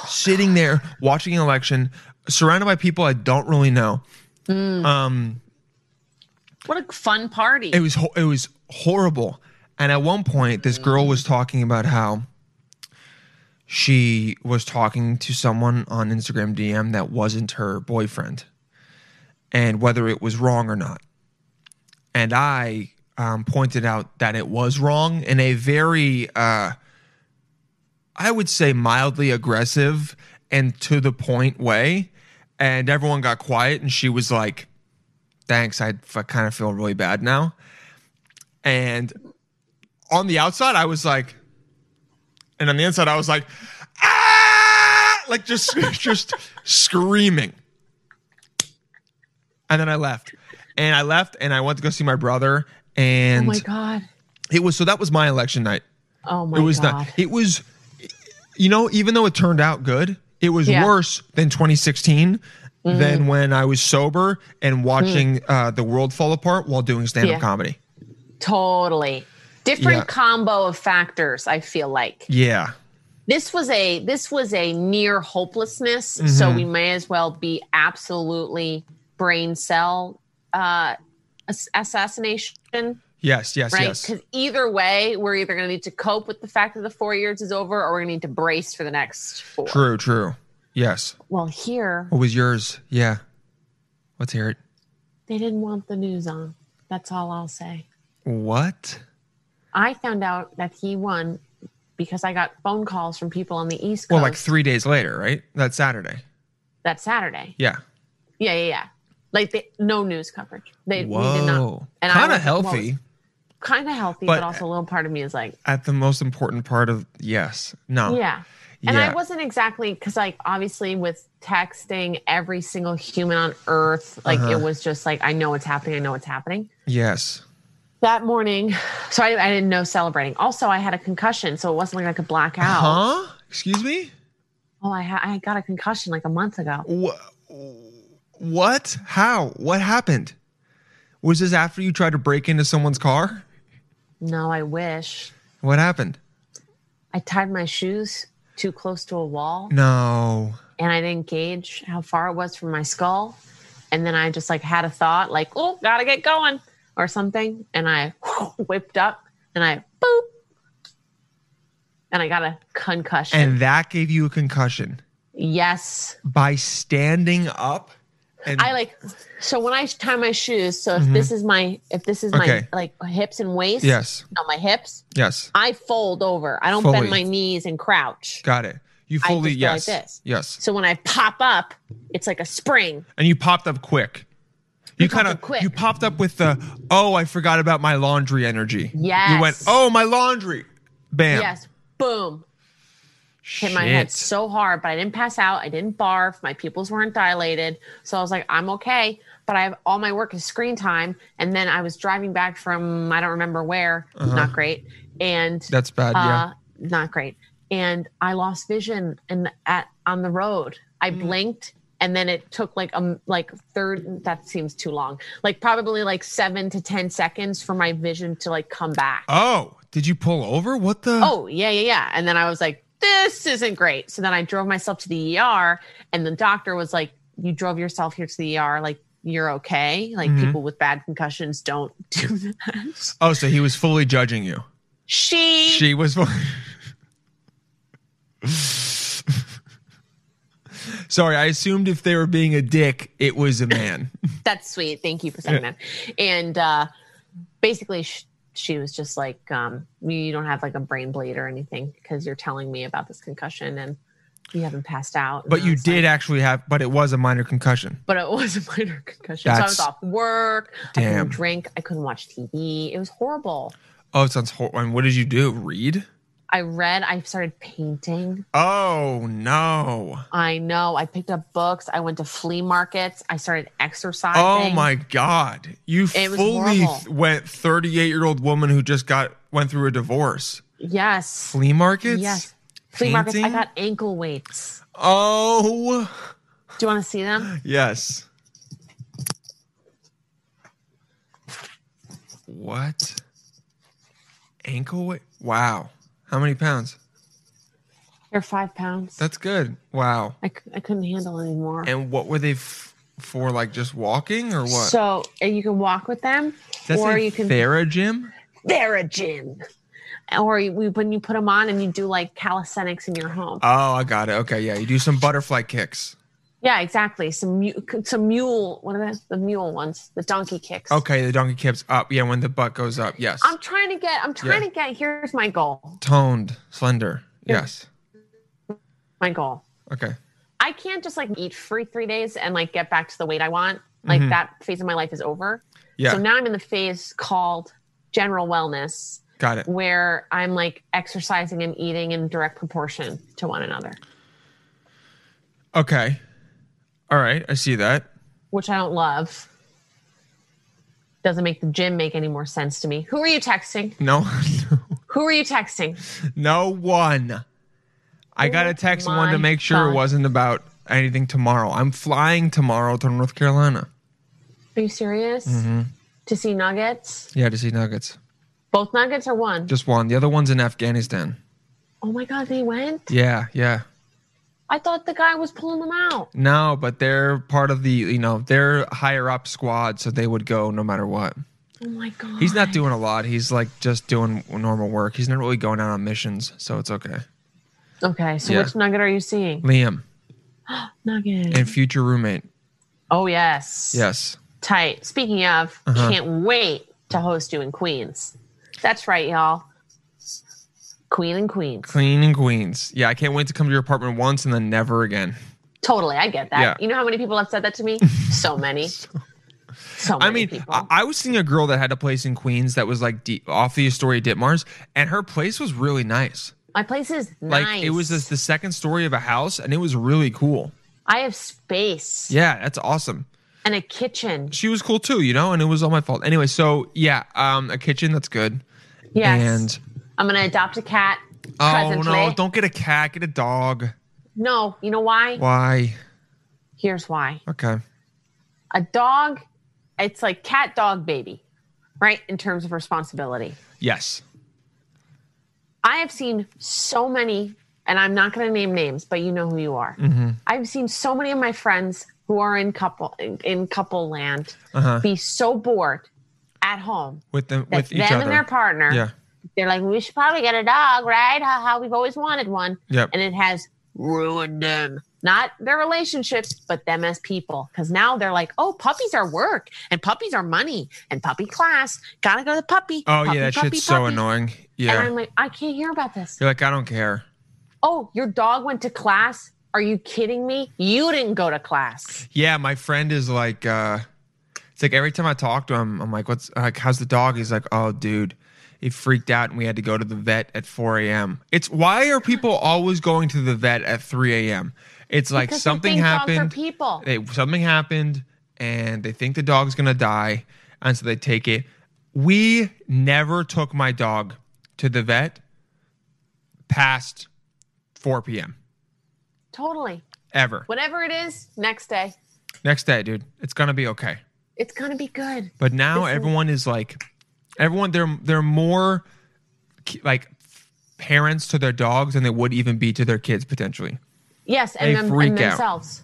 S1: Sitting there watching an election, surrounded by people I don't really know. Mm.
S4: Um, What a fun party.
S1: it was ho- it was horrible. And at one point this girl was talking about how she was talking to someone on instagram dm that wasn't her boyfriend and whether it was wrong or not. And i um, pointed out that it was wrong in a very uh, i would say mildly aggressive and to the point way. And everyone got quiet and she was like thanks. I kind of feel really bad now. And on the outside, I was like, and on the inside, I was like, ah, like just, just screaming. And then I left, and I left, and I went to go see my brother, And oh
S4: my god.
S1: it was so that was my election night.
S4: Oh my
S1: it was
S4: god.
S1: not. It was, you know, even though it turned out good, it was
S4: Yeah.
S1: worse than 2016.
S4: Mm-hmm.
S1: Than when I was sober and watching uh, the world fall apart while doing stand up.
S4: Yeah.
S1: comedy.
S4: Totally. Different
S1: Yeah.
S4: combo of factors, I feel like.
S1: Yeah.
S4: This was a this was a near hopelessness,
S1: Mm-hmm.
S4: so we may as well be absolutely brain cell uh assassination,
S1: Yes. Yes.
S4: right?
S1: Yes.
S4: Because either way, we're either going to need to cope with the fact that the four years is over, or we're going to need to brace for the next four.
S1: True. True. Yes.
S4: Well, here
S1: What was yours? Yeah. Let's hear it.
S4: they didn't want the news on. That's all I'll say.
S1: What?
S4: I found out that he won because I got phone calls from people on the East Coast
S1: Well, like three days later, right? That Saturday.
S4: that Saturday.
S1: Yeah.
S4: Yeah, yeah, yeah. Like they, no news coverage. They we did
S1: Whoa.
S4: not. And
S1: Kind of
S4: was- well,
S1: healthy.
S4: kind of healthy, but,
S1: But-
S4: also a little part of me is like,
S1: At the most important part of yes. No.
S4: yeah. And
S1: Yeah.
S4: I wasn't exactly because, like, obviously with texting every single human on earth, like
S1: Uh-huh.
S4: it was just like I know what's happening. I know what's happening.
S1: Yes.
S4: That morning, so I, I didn't know celebrating. Also, I had a concussion, so it wasn't like I could black out.
S1: Huh? Excuse me.
S4: Oh, I ha- I got a concussion like a month ago.
S1: Wh- What? How? What happened? Was this after you tried to break into someone's car?
S4: No, I wish.
S1: What happened?
S4: I tied my shoes too close to a wall.
S1: No.
S4: and I didn't gauge how far it was from my skull. And then I just like had a thought, like, oh, gotta get going or something. And I whipped up and I boop. And I got a concussion.
S1: And that gave you a concussion
S4: yes.
S1: by standing up And
S4: I like so when I tie my shoes. So if this is my if this is my
S1: Mm-hmm.
S4: Like hips and waist,
S1: yes,
S4: no, my hips,
S1: yes,
S4: I fold over. I don't
S1: Fully.
S4: bend my knees and crouch.
S1: got it. You fully
S4: go like
S1: yes,
S4: this.
S1: yes,
S4: So when I pop up, it's like a spring.
S1: and you popped up quick. You
S4: popped
S1: kind of
S4: quick.
S1: you popped up with the oh I forgot about my laundry energy.
S4: Yes.
S1: You went oh my laundry, bam.
S4: Yes, boom. Hit my head so hard, but I didn't pass out. I didn't barf. My pupils weren't dilated. So I was like, I'm okay. But I have all my work is screen time. And then I was driving back from I don't remember where. Not great. And
S1: Uh-huh. That's bad. yeah.
S4: uh, not great. And I lost vision and at on the road. I
S1: Mm.
S4: blinked and then it took like um like third that seems too long. Like probably like seven to ten seconds for my vision to like come back.
S1: Oh, did you pull over? What the?
S4: Oh, yeah, yeah, yeah. And then I was like, this isn't great. So then I drove myself to the ER, and the doctor was like, you drove yourself here to the ER. Like, you're okay. Like,
S1: Mm-hmm.
S4: people with bad concussions don't do that.
S1: Oh, so he was fully judging you.
S4: She,
S1: She was. Sorry, I assumed if they were being a dick, it was a man.
S4: that's sweet. Thank you for saying that. And uh, basically, sh- she was just like, um, you don't have like a brain bleed or anything because you're telling me about this concussion and you haven't passed out.
S1: But you
S4: was like,
S1: did actually have, but it was a minor concussion.
S4: but it was a minor concussion. so I was off work. I couldn't drink. I couldn't watch TV. It was horrible.
S1: Oh, it sounds horrible. And what did you do? Read?
S4: I read. I started painting.
S1: Oh no!
S4: I know. I picked up books. I went to flea markets. I started oh exercising.
S1: Oh my god! You
S4: It
S1: fully went thirty-eight-year-old woman who just got went through a divorce.
S4: Yes.
S1: Flea markets?
S4: Yes. Flea markets. I got ankle weights.
S1: Oh
S4: Do you want to see them?
S1: yes. What? Ankle weight? Wow. How many pounds?
S4: They're five pounds.
S1: That's good. Wow.
S4: I, c- I couldn't handle anymore.
S1: And what were they f- for? Like just walking or what?
S4: So uh, you can walk with them,
S1: That's
S4: or
S1: a
S4: you can.
S1: Theragym?
S4: Theragen. Or you, we, when you put them on and you do like calisthenics in your home.
S1: Oh, I got it. Okay, yeah. You do some butterfly kicks.
S4: Yeah, exactly. Some mu- some mule. What are they? The mule ones. The donkey kicks.
S1: Okay, the donkey kicks up. Yeah, when the butt goes up. Yes.
S4: I'm trying to get. I'm trying
S1: Yeah.
S4: to get. Here's my goal.
S1: Toned, slender. Yes.
S4: My goal.
S1: Okay.
S4: I can't just like eat free three days and like get back to the weight I want. Like that phase of my life is over.
S1: Mm-hmm. Yeah.
S4: So now I'm in the phase called general wellness,
S1: got it.
S4: where I'm like exercising and eating in direct proportion to one another,
S1: Okay. All right. I see that.
S4: which I don't love. Doesn't make the gym make any more sense to me. Who are you texting?
S1: No,
S4: Who are you texting?
S1: no one. I got a text one to
S4: Oh
S1: make sure it wasn't about anything tomorrow. I'm flying tomorrow to North Carolina.
S4: Are you serious?
S1: Mm-hmm.
S4: To see nuggets?
S1: Yeah, to see Nuggets.
S4: Both nuggets or one?
S1: Just one. The other one's in Afghanistan.
S4: oh my God, they went?
S1: Yeah, yeah.
S4: I thought the guy was pulling them out.
S1: No, but they're part of the, you know, they're higher up squad, so they would go no matter what.
S4: Oh my God.
S1: He's not doing a lot. He's like just doing normal work. He's not really going out on missions, so it's okay.
S4: Okay, so
S1: Yeah.
S4: which nugget are you seeing?
S1: Liam
S4: Nugget.
S1: and future roommate.
S4: oh, yes.
S1: Yes.
S4: Tight. Speaking of,
S1: Uh-huh.
S4: can't wait to host you in Queens. That's right, y'all. Queen and Queens.
S1: Queen and Queens. Yeah, I can't wait to come to your apartment once and then never again.
S4: Totally, I get that.
S1: Yeah.
S4: You know how many people have said that to me? So many. so many
S1: I mean,
S4: people.
S1: I, I was seeing a girl that had a place in Queens that was like deep, off the Astoria Ditmars, and her place was really nice.
S4: My place is
S1: Like
S4: nice.
S1: it was just the second story of a house, and it was really cool.
S4: I have space
S1: Yeah, that's awesome.
S4: and a kitchen.
S1: She was cool too, you know, and it was all my fault. Anyway, so yeah, um, a kitchen that's good.
S4: Yes.
S1: And
S4: I'm going to adopt a cat.
S1: oh
S4: presently.
S1: no, don't get a cat, get a dog.
S4: No, you know why?
S1: Why?
S4: Here's why.
S1: Okay.
S4: A dog, it's like cat, dog, baby, right? In terms of responsibility.
S1: Yes.
S4: I have seen so many, and I'm not going to name names, but you know who you are.
S1: Mm-hmm.
S4: I've seen so many of my friends who are in couple in, in couple land
S1: Uh-huh.
S4: be so bored at home
S1: With them with each
S4: them
S1: other.
S4: and their partner,
S1: Yeah.
S4: They're like, we should probably get a dog, right? How, how we've always wanted one,
S1: Yep.
S4: and it has ruined them. Not their relationships, but them as people. Because now they're like, oh, puppies are work and puppies are money and puppy class. Gotta go to the puppy.
S1: Oh
S4: puppy,
S1: yeah, that
S4: puppy,
S1: shit's so
S4: puppy."
S1: annoying.
S4: And
S1: Yeah.
S4: I'm like, I can't hear about this.
S1: You're like, I don't care.
S4: Oh, your dog went to class. Are you kidding me? You didn't go to class.
S1: Yeah, my friend is like, uh, it's like every time I talk to him, I'm like, what's like, how's the dog? He's like, oh, dude, he freaked out and we had to go to the vet at 4 a.m. It's why are people always going to the vet at 3 a.m.? It's like
S4: Because
S1: something
S4: think dogs are
S1: happened.
S4: people.
S1: They, something happened and they think the dog's gonna die, and so they take it. We never took my dog to the vet past 4 p.m.
S4: Totally.
S1: ever.
S4: Whatever it is, next day,
S1: Next day, dude, it's gonna be okay.
S4: it's gonna be good.
S1: But now
S4: This is-
S1: everyone is like, everyone they're they're more like parents to their dogs than they would even be to their kids potentially.
S4: Yes, and, them,
S1: freak
S4: and
S1: out.
S4: themselves.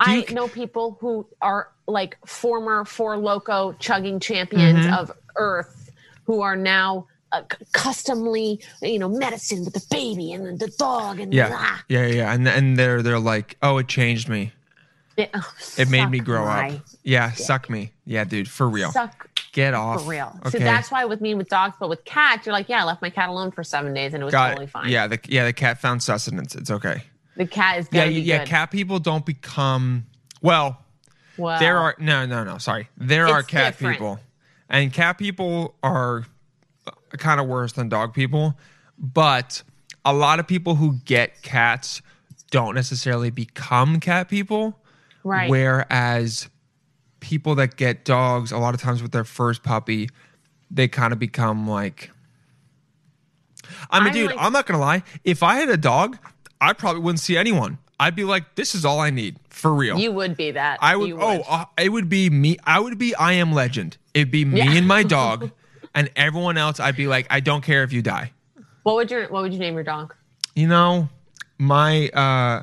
S4: I know people who are like former Four Loco chugging champions
S1: Mm-hmm.
S4: of Earth who are now uh, customly, you know, medicine with the baby and the dog and
S1: Yeah,
S4: blah.
S1: yeah, yeah, and and they're they're like, oh, it changed me.
S4: It, oh,
S1: It made me grow up. Yeah, suck me. Yeah, dude, for real.
S4: Suck
S1: Get off.
S4: for real.
S1: Okay.
S4: So that's why with me with dogs, but with cats, you're like, yeah, I left my cat alone for seven days and it was
S1: Got
S4: totally
S1: it.
S4: fine.
S1: Yeah, the yeah the cat found sustenance. It's okay.
S4: The cat is
S1: Yeah, yeah.
S4: good.
S1: Cat people don't become well.
S4: Well,
S1: There are no, no, no. Sorry, there are cat
S4: different.
S1: people, and cat people are kind of worse than dog people. But a lot of people who get cats don't necessarily become cat people.
S4: Right.
S1: Whereas people that get dogs, a lot of times with their first puppy, they kind of become like. I mean,
S4: I'm
S1: dude,
S4: like-
S1: I'm not gonna lie. If I had a dog, I probably wouldn't see anyone. I'd be like, "This is all I need for real."
S4: you would be that.
S1: I would.
S4: You
S1: Oh, uh, it would be me. I would be. I am legend. It'd be me
S4: Yeah.
S1: and my dog, and everyone else. I'd be like, I don't care if you die.
S4: what would your What would you name your dog?
S1: You know, my. uh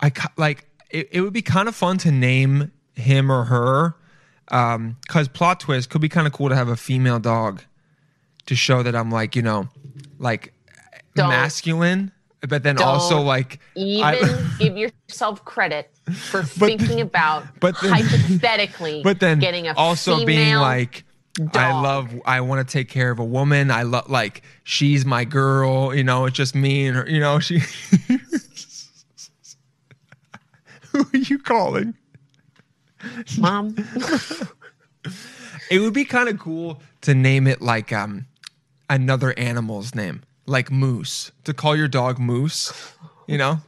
S1: I like. It, it would be kind of fun to name him or her, um, because plot twist could be kind of cool to have a female dog, to show that I'm like you know, like
S4: Don't.
S1: masculine, but then also like
S4: Even
S1: I-
S4: give yourself credit for
S1: But-
S4: thinking about
S1: but then-
S4: hypothetically
S1: but then
S4: getting a
S1: also
S4: female
S1: being like I love I want to take care of a woman. I love like she's my girl, you know, it's just me and her, you know, she Who are you calling?
S4: mom.
S1: It would be kind of cool to name it like um another animal's name, like Moose. To call your dog Moose, you know?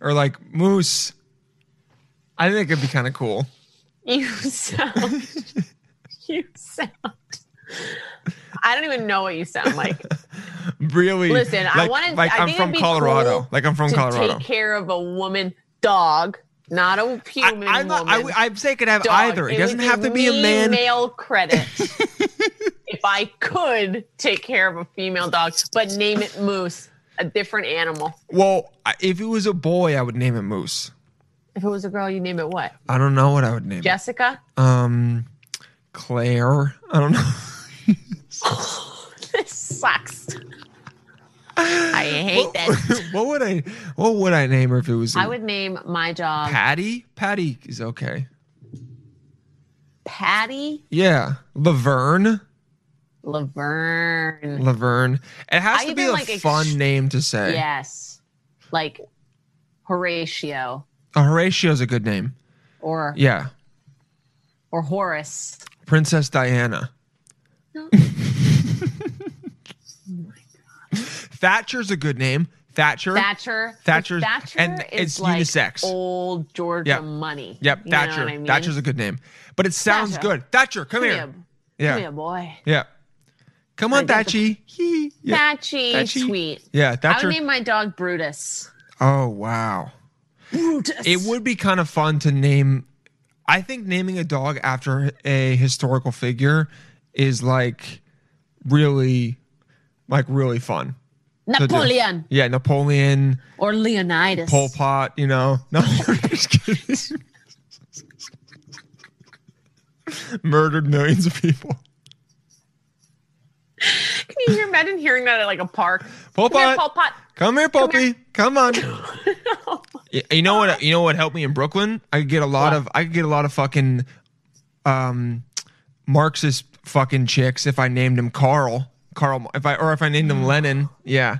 S1: Or like Moose. I think it'd be kind of cool.
S4: you sound. you sound. I don't even know what you sound like.
S1: Really
S4: Listen, I
S1: like,
S4: wanted.
S1: like
S4: I
S1: I'm from Colorado.
S4: cool
S1: like I'm from
S4: to
S1: Colorado.
S4: Take care of a woman dog, not a
S1: I,
S4: human
S1: I'm not,
S4: woman.
S1: I, I'm saying it could have
S4: dog.
S1: either. It,
S4: would
S1: doesn't have to be a man.
S4: Male credit. if I could take care of a female dog, but name it Moose, a different animal.
S1: Well, if it was a boy, I would name it Moose.
S4: If it was a girl, you name it what?
S1: I don't know what I would name
S4: Jessica.
S1: it. Um, Claire. I don't know.
S4: this sucks. I hate that.
S1: what would I? What would I name her if it was?
S4: I would name my dog
S1: Patty. Patty is okay.
S4: Patty
S1: Yeah, Laverne.
S4: Laverne.
S1: Laverne. It has
S4: I
S1: to be a
S4: like ex-
S1: fun name to say.
S4: Yes. Like Horatio
S1: Uh, Horatio's a good name.
S4: or
S1: Yeah,
S4: or Horace.
S1: Princess Diana.
S4: No.
S1: Thatcher's a good name. Thatcher.
S4: Thatcher.
S1: Thatcher's-
S4: Thatcher
S1: and
S4: is
S1: it's
S4: like
S1: unisex.
S4: Old Georgia
S1: Yep.
S4: money.
S1: Yep,
S4: You
S1: Thatcher.
S4: I mean?
S1: Thatcher's a good name, but it sounds
S4: Thatcher.
S1: good. Thatcher, come,
S4: Come
S1: here.
S4: here. Come
S1: Yeah,
S4: here, boy.
S1: yeah. Come on,
S4: I the-
S1: Thatchy. Hee. Yeah.
S4: Thatchy,
S1: Thatchy.
S4: sweet.
S1: yeah,
S4: I
S1: Thatcher.
S4: would name my dog Brutus.
S1: oh wow,
S4: Brutus.
S1: it would be kind of fun to name. I think naming a dog after a historical figure is like really, like really fun. To do.
S4: Napoleon
S1: Yeah, Napoleon,
S4: or Leonidas.
S1: Pol Pot. You know, no, I'm just kidding. Murdered millions of people.
S4: Can you hear- imagine hearing that at like a park?
S1: Pol Pot.
S4: Come here,
S1: Pot.
S4: Pol Pot.
S1: Come here, Poppy. Come on. Y- you know what? You know what helped me in Brooklyn? I could get a lot
S4: What?
S1: of. I could get a lot of fucking, um, Marxist fucking chicks if I named him Carl. Carl. If I or if I named him Lenin. Yeah.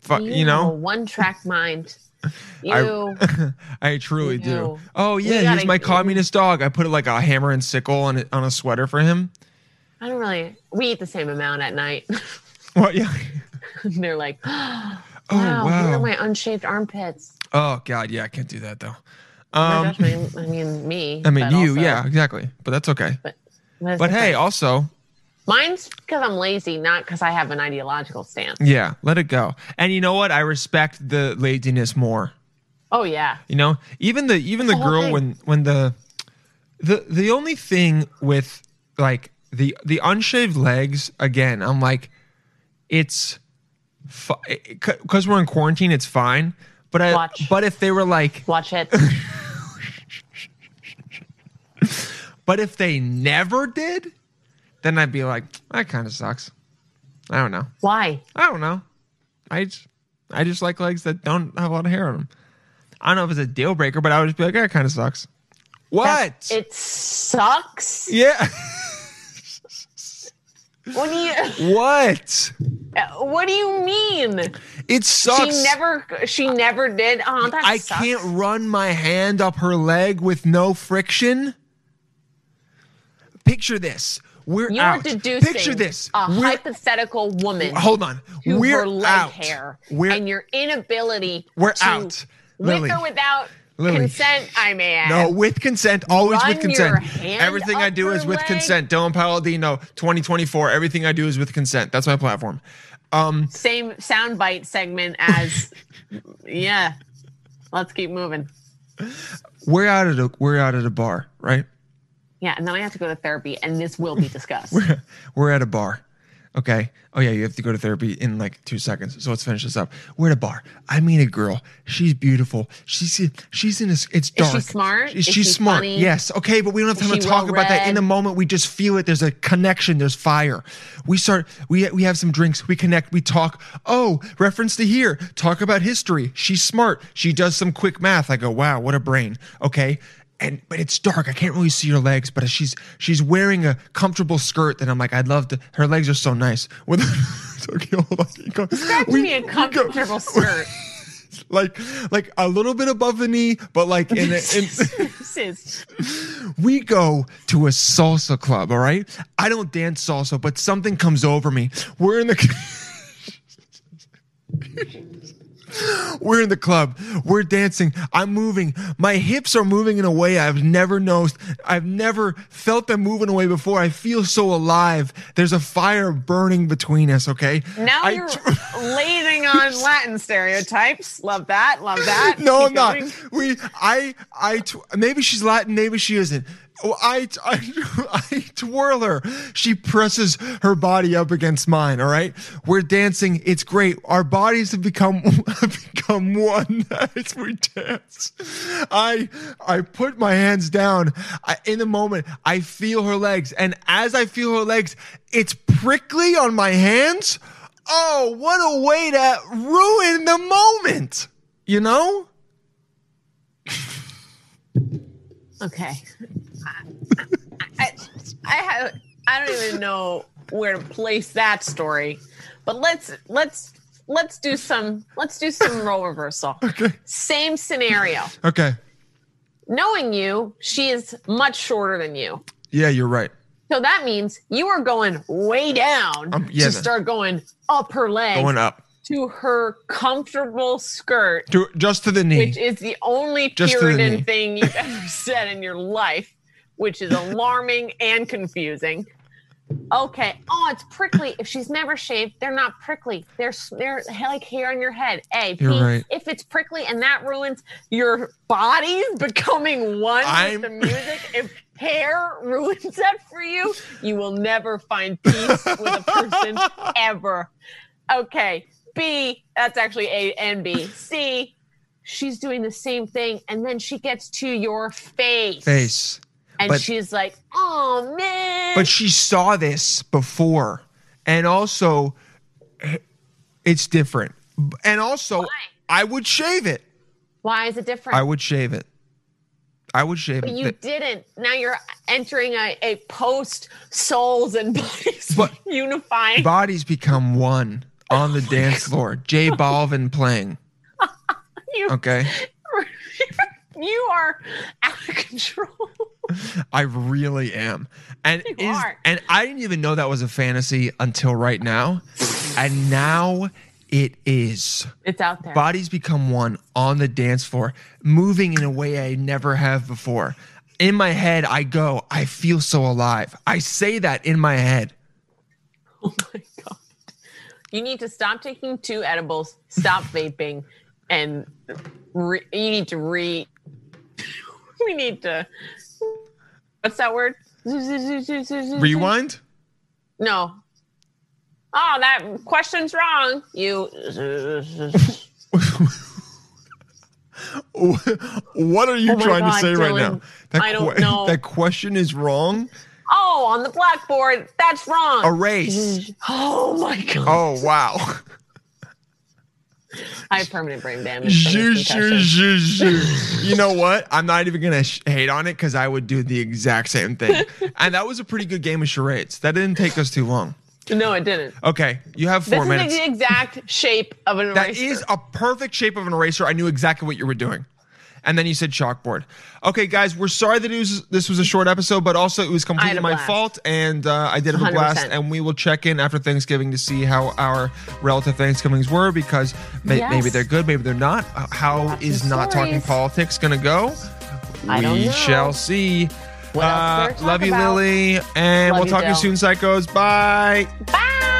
S1: Fu- you know.
S4: one track mind. You.
S1: I, I truly do. Oh yeah,
S4: gotta-
S1: my communist dog. I put like a hammer and sickle on on a sweater for him.
S4: I don't really. We eat the same amount at night.
S1: What? Yeah.
S4: They're like, wow,
S1: Oh
S4: wow.
S1: Wow.
S4: are my unshaved armpits.
S1: Oh god, yeah, I can't do that though.
S4: Oh my
S1: Um,
S4: gosh, I mean, I mean me.
S1: I mean you,
S4: also-
S1: yeah, exactly. But that's okay.
S4: But, that's
S1: But hey, also,
S4: mine's because I'm lazy, not because I have an ideological stance.
S1: yeah, let it go. And you know what? I respect the laziness more.
S4: Oh yeah,
S1: You know, even the even the
S4: the
S1: girl
S4: thing.
S1: when when the the the only thing with like the the unshaved legs again, I'm like, it's because we're in quarantine, it's fine. But I
S4: Watch.
S1: but if they were like,
S4: watch it.
S1: but if they never did, then I'd be like, that kind of sucks. I don't know.
S4: Why?
S1: I don't know. I just, I just like legs that don't have a lot of hair on them. I don't know if it's a deal breaker, but I would just be like, that kind of sucks. What?
S4: It sucks.
S1: yeah.
S4: What do you?
S1: what?
S4: Uh, what do you mean?
S1: It sucks.
S4: She never. She never did. Oh, that
S1: I
S4: sucks.
S1: can't run my hand up her leg with no friction. Picture this. We're
S4: You're deducing
S1: Picture this.
S4: a
S1: We're,
S4: hypothetical woman
S1: hold on. We're
S4: her
S1: out.
S4: hair
S1: We're
S4: and your inability
S1: We're
S4: to,
S1: out.
S4: with
S1: Lily.
S4: or without
S1: Lily.
S4: consent. I may add.
S1: No, with consent, always
S4: Run
S1: with consent. Everything I do is with
S4: leg?
S1: consent. Dylan Palladino, 2024. Everything I do is with consent. That's my platform.
S4: Um, Same soundbite segment as. yeah. Let's keep moving.
S1: We're out at a we're out at a bar, right?
S4: Yeah, and then I have to go to therapy, and this will be discussed.
S1: We're at a bar. Okay. Oh yeah, you have to go to therapy in like two seconds. So let's finish this up. We're at a bar. I meet a girl. She's beautiful. She's she's in a. It's dark.
S4: Is she smart?
S1: She's,
S4: Is
S1: she's
S4: she
S1: smart.
S4: funny?
S1: Yes. Okay, but we don't have time to
S4: she
S1: talk about that in the moment. We just feel it. There's a connection. There's fire. We start. We we have some drinks. We connect. We talk. Oh, reference to here. Talk about history. She's smart. She does some quick math. I go, wow, what a brain. Okay and but it's dark. I can't really see her legs, but she's she's wearing a comfortable skirt that I'm like, I'd love to. Her legs are so nice. With okay, hold on. Go-
S4: Describe to me a
S1: we go-
S4: comfortable skirt.
S1: like like a little bit above the knee, but like in, in we go to a salsa club. All right, I don't dance salsa, but something comes over me. We're in the. We're in the club. We're dancing. I'm moving. My hips are moving in a way I've never noticed. I've never felt them moving away before. I feel so alive. There's a fire burning between us, okay?
S4: now
S1: I
S4: you're
S1: tr-
S4: lading on Latin stereotypes. Love that. Love that.
S1: No,
S4: Keep
S1: I'm not. We, I, I, tw- maybe she's Latin, maybe she isn't. Oh, I, I, I twirl her. She presses her body up against mine. All right, we're dancing. It's great. Our bodies have become have become one as we dance. I, I put my hands down. I, in the moment, I feel her legs, and as I feel her legs, it's prickly on my hands. Oh, what a way to ruin the moment! You know.
S4: Okay. I, I, I have. I don't even know where to place that story, but let's let's let's do some let's do some role reversal.
S1: Okay.
S4: Same scenario.
S1: Okay.
S4: Knowing you, she is much shorter than you.
S1: Yeah, you're right.
S4: So that means you are going way down
S1: Um, yeah,
S4: to
S1: then.
S4: start going up her leg
S1: Going up
S4: to her comfortable skirt,
S1: to just to the knee.
S4: which is the only
S1: Just.
S4: Puritan thing you've ever said in your life, which is alarming and confusing. Okay. Oh, it's prickly. If she's never shaved, they're not prickly. They're they're like hair on your head. A.
S1: You're
S4: B,
S1: right.
S4: If it's prickly and that ruins your bodies becoming one
S1: I'm-
S4: with the music, if hair ruins that for you, you will never find peace with a person ever. Okay. B. That's actually A and B. C. She's doing the same thing, and then she gets to your face.
S1: face.
S4: And
S1: But-
S4: she's like, oh man.
S1: But she saw this before. And also it's different. And also,
S4: Why?
S1: I would shave it.
S4: Why is it different?
S1: I would shave it. I would shave
S4: but
S1: it.
S4: you didn't. Now you're entering a, a post souls and bodies
S1: But-
S4: unifying.
S1: Bodies become one on the oh dance floor. J Balvin playing.
S4: you,
S1: Okay.
S4: You are out of control.
S1: I really am. And
S4: You
S1: is
S4: are.
S1: and I didn't even know that was a fantasy until right now. And now it is.
S4: It's out there.
S1: Bodies become one on the dance floor, moving in a way I never have before. In my head, I go, I feel so alive. I say that in my head.
S4: Oh my god. You need to stop taking two edibles, stop vaping, and re- you need to re. we need to. What's that word?
S1: Rewind?
S4: No. Oh, that question's wrong. You.
S1: what are you
S4: Oh
S1: trying
S4: God,
S1: to say right now? That
S4: I don't know.
S1: That question is wrong.
S4: Oh, on the blackboard. That's wrong.
S1: Erase.
S4: Oh my god.
S1: Oh wow.
S4: I have permanent brain damage. from this concussion.
S1: you know what? I'm not even gonna sh- hate on it because I would do the exact same thing. and that was a pretty good game of charades. That didn't take us too long.
S4: No, it didn't.
S1: Okay, you have four
S4: This
S1: minutes.
S4: is the exact shape of an eraser.
S1: That is a perfect shape of an eraser. I knew exactly what you were doing. And then you said chalkboard. Okay, guys, we're sorry that it was, this was a short episode, but also it was completely my
S4: blast.
S1: fault, and uh, I did have a blast.
S4: 100%.
S1: And we will check in after Thanksgiving to see how our relative Thanksgivings were, because may-
S4: Yes.
S1: maybe they're good, maybe they're not. Uh, How is not talking politics going to go?
S4: I
S1: we shall see.
S4: What else is there to
S1: love you,
S4: about?
S1: Lily, and
S4: Love
S1: we'll talk to you soon, psychos. Bye.
S4: Bye.